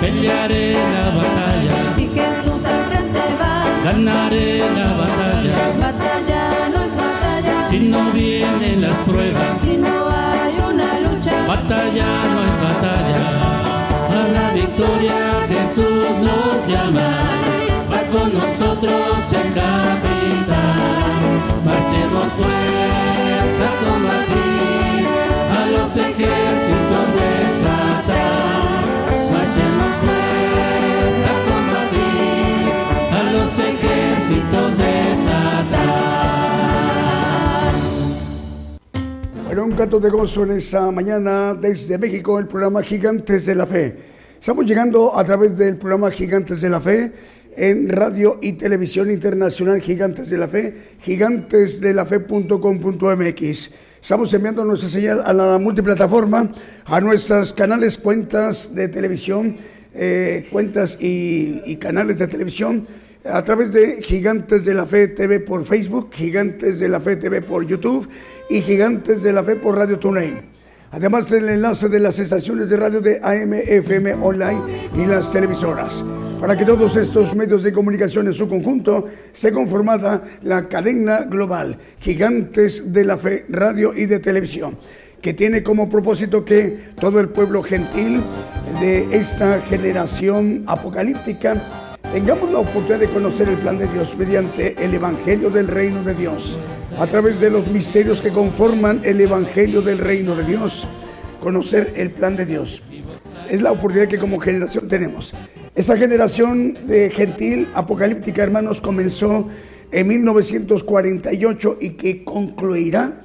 pelearé la batalla. Si Jesús al frente va, ganaré la batalla. Batalla no es batalla, si no vienen las pruebas, si no hay una lucha, batalla no es batalla. A la victoria Jesús nos llama, va con nosotros el capitán. Marchemos pues a combatir a los ejércitos. Un canto de gozo en esa mañana desde México, el programa Gigantes de la Fe. Estamos llegando a través del programa Gigantes de la Fe en radio y televisión internacional Gigantes de la Fe, gigantesdelafe.com.mx. Estamos enviando nuestra señal a la multiplataforma, a nuestros canales, cuentas de televisión, eh, cuentas y, y canales de televisión a través de Gigantes de la Fe TV por Facebook, Gigantes de la Fe TV por YouTube y Gigantes de la Fe por Radio TuneIn. Además del enlace de las estaciones de radio de AM, FM Online y las televisoras. Para que todos estos medios de comunicación en su conjunto se conformada la cadena global Gigantes de la Fe Radio y de Televisión, que tiene como propósito que todo el pueblo gentil de esta generación apocalíptica tengamos la oportunidad de conocer el plan de Dios mediante el Evangelio del Reino de Dios, a través de los misterios que conforman el Evangelio del Reino de Dios, conocer el plan de Dios. Es la oportunidad que como generación tenemos. Esa generación de gentil apocalíptica, hermanos, comenzó en 1948 y que concluirá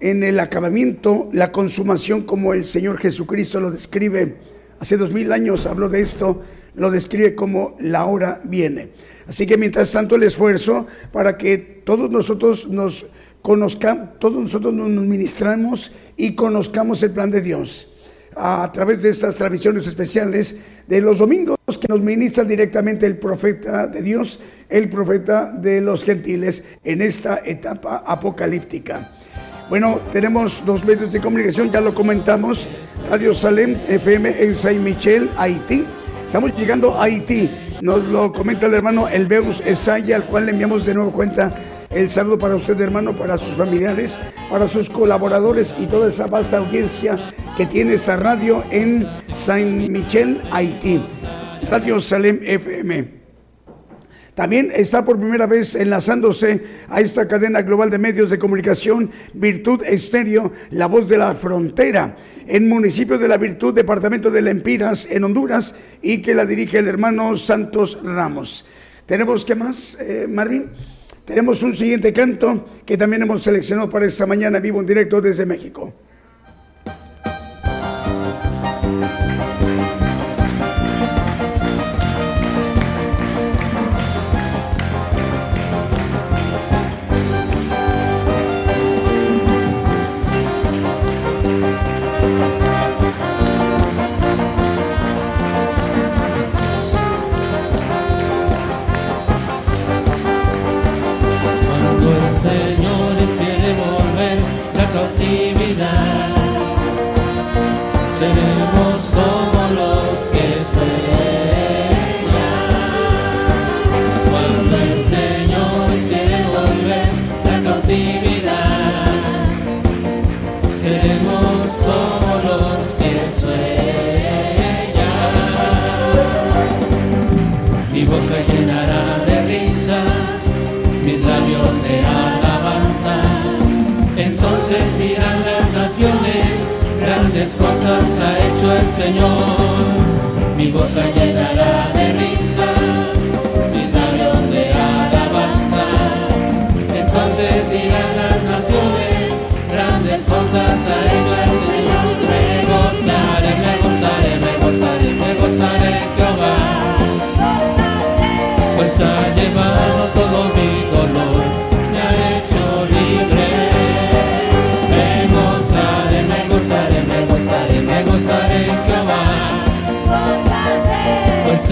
en el acabamiento, la consumación como el Señor Jesucristo lo describe. Hace dos mil años habló de esto, lo describe como la hora viene. Así que mientras tanto el esfuerzo para que todos nosotros nos conozcamos, todos nosotros nos ministramos y conozcamos el plan de Dios a través de estas transmisiones especiales de los domingos que nos ministra directamente el profeta de Dios, el profeta de los gentiles en esta etapa apocalíptica. Bueno, tenemos dos medios de comunicación, ya lo comentamos, Radio Salem FM en Saint Michel, Haití. Estamos llegando a Haití, nos lo comenta el hermano Elbeus Esaya, al cual le enviamos de nuevo cuenta el saludo para usted, hermano, para sus familiares, para sus colaboradores y toda esa vasta audiencia que tiene esta radio en Saint Michel, Haití. Radio Salem FM. También está por primera vez enlazándose a esta cadena global de medios de comunicación Virtud Estéreo, La Voz de la Frontera, en municipio de la Virtud, departamento de Lempiras, en Honduras, y que la dirige el hermano Santos Ramos. ¿Tenemos qué más, eh, Marvin? Tenemos un siguiente canto que también hemos seleccionado para esta mañana vivo en directo desde México. Grandes cosas ha hecho el Señor. Mi boca llenará de risa, mis labios de alabanza. Entonces dirán las naciones, grandes cosas ha hecho el Señor. Me gozaré, me gozaré, me gozaré, me gozaré Jehová pues ha llevado todo mi pues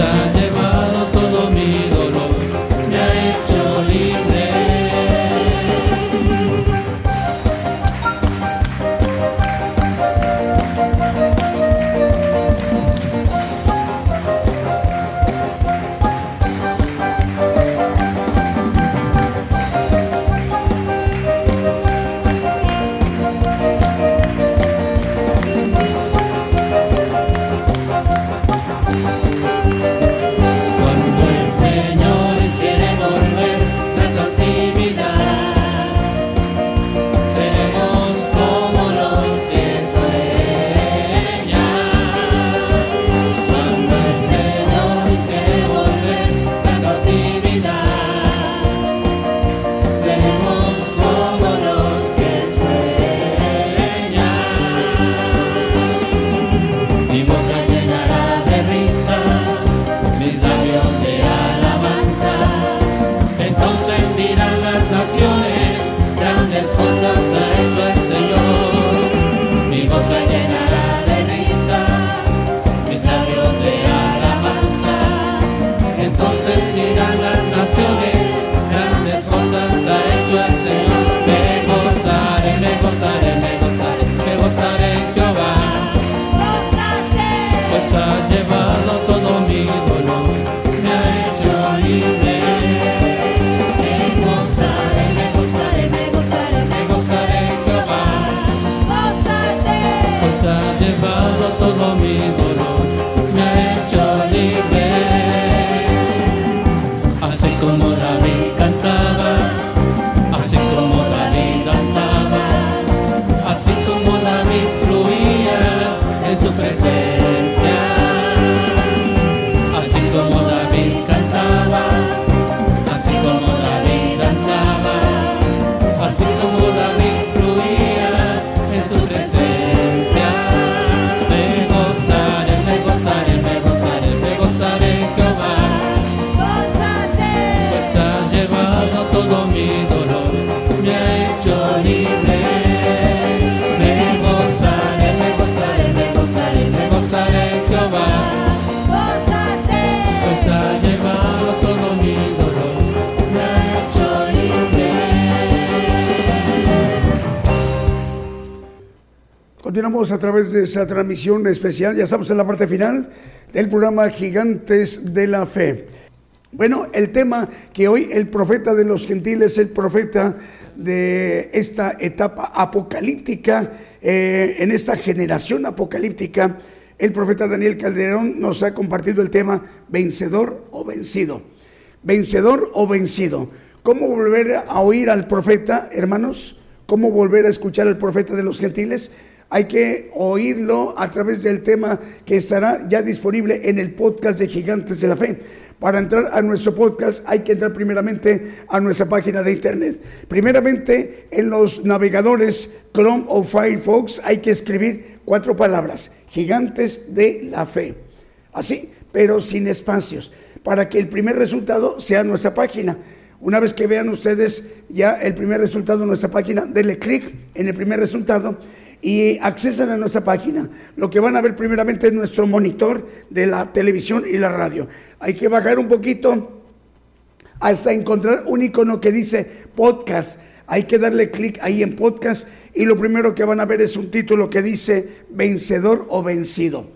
través de esa transmisión especial. Ya estamos en la parte final del programa Gigantes de la Fe. Bueno, el tema que hoy el profeta de los gentiles, el profeta de esta etapa apocalíptica, eh, en esta generación apocalíptica, el profeta Daniel Calderón nos ha compartido el tema vencedor o vencido. Vencedor o vencido. ¿Cómo volver a oír al profeta, hermanos? ¿Cómo volver a escuchar al profeta de los gentiles? Hay que oírlo a través del tema que estará ya disponible en el podcast de Gigantes de la Fe. Para entrar a nuestro podcast hay que entrar primeramente a nuestra página de internet. Primeramente en los navegadores Chrome o Firefox hay que escribir cuatro palabras, Gigantes de la Fe. Así, pero sin espacios, para que el primer resultado sea nuestra página. Una vez que vean ustedes ya el primer resultado de nuestra página, denle clic en el primer resultado y accesan a nuestra página. Lo que van a ver primeramente es nuestro monitor de la televisión y la radio. Hay que bajar un poquito hasta encontrar un icono que dice podcast. Hay que darle clic ahí en podcast y lo primero que van a ver es un título que dice vencedor o vencido.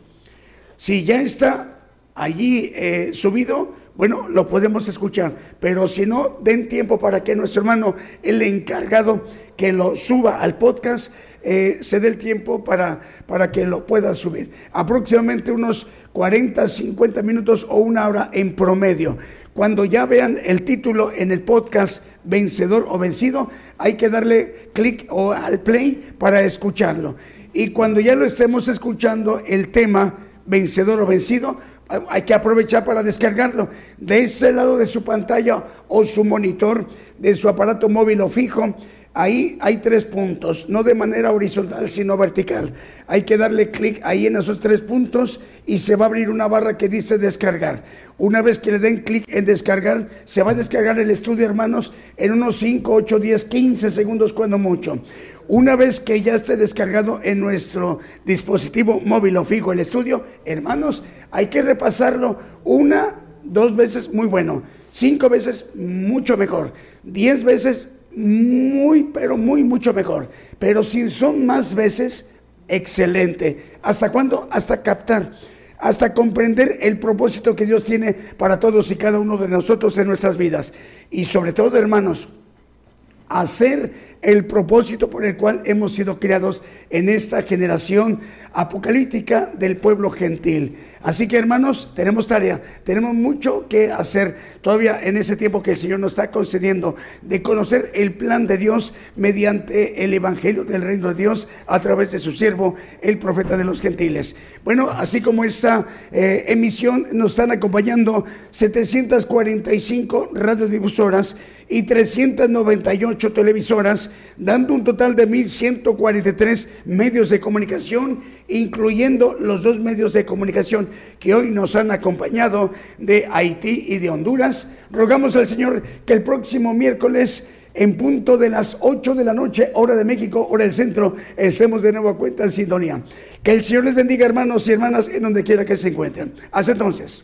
Si ya está allí eh, subido, bueno, lo podemos escuchar, pero si no, den tiempo para que nuestro hermano, el encargado, que lo suba al podcast, eh, se dé el tiempo para, para que lo pueda subir. Aproximadamente unos 40, 50 minutos o una hora en promedio. Cuando ya vean el título en el podcast Vencedor o Vencido, hay que darle clic o al play para escucharlo. Y cuando ya lo estemos escuchando, el tema Vencedor o Vencido, hay que aprovechar para descargarlo de ese lado de su pantalla o su monitor, de su aparato móvil o fijo. Ahí hay tres puntos, no de manera horizontal, sino vertical. Hay que darle clic ahí en esos tres puntos y se va a abrir una barra que dice descargar. Una vez que le den clic en descargar, se va a descargar el estudio, hermanos, en unos 5, 8, 10, 15 segundos, cuando mucho. Una vez que ya esté descargado en nuestro dispositivo móvil o fijo el estudio, hermanos, hay que repasarlo una, dos veces, muy bueno. Cinco veces, mucho mejor. Diez veces, muy, pero muy, mucho mejor. Pero si son más veces, excelente. ¿Hasta cuándo? Hasta captar. Hasta comprender el propósito que Dios tiene para todos y cada uno de nosotros en nuestras vidas. Y sobre todo, hermanos, hacer el propósito por el cual hemos sido creados en esta generación apocalíptica del pueblo gentil. Así que hermanos, tenemos tarea, tenemos mucho que hacer todavía en ese tiempo que el Señor nos está concediendo de conocer el plan de Dios mediante el Evangelio del Reino de Dios a través de su siervo, el profeta de los gentiles. Bueno, así como esta eh, emisión nos están acompañando 745 radiodifusoras y 398 televisoras, dando un total de 1.143 medios de comunicación, incluyendo los dos medios de comunicación que hoy nos han acompañado de Haití y de Honduras. Rogamos al Señor que el próximo miércoles en punto de las 8 de la noche, hora de México, hora del centro, estemos de nuevo a cuenta en sintonía. Que el Señor les bendiga, hermanos y hermanas, en donde quiera que se encuentren. Hasta entonces.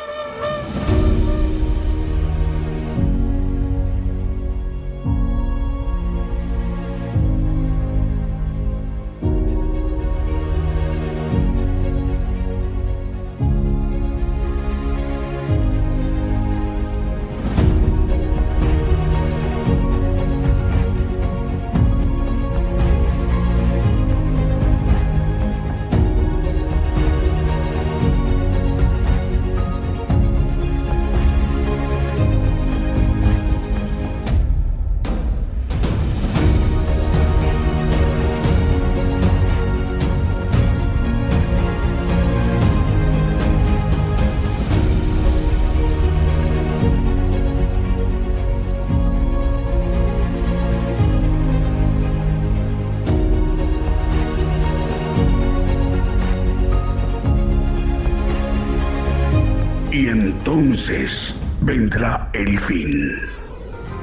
Entonces vendrá el fin.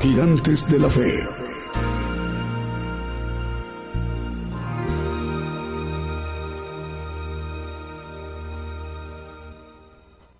Gigantes de la fe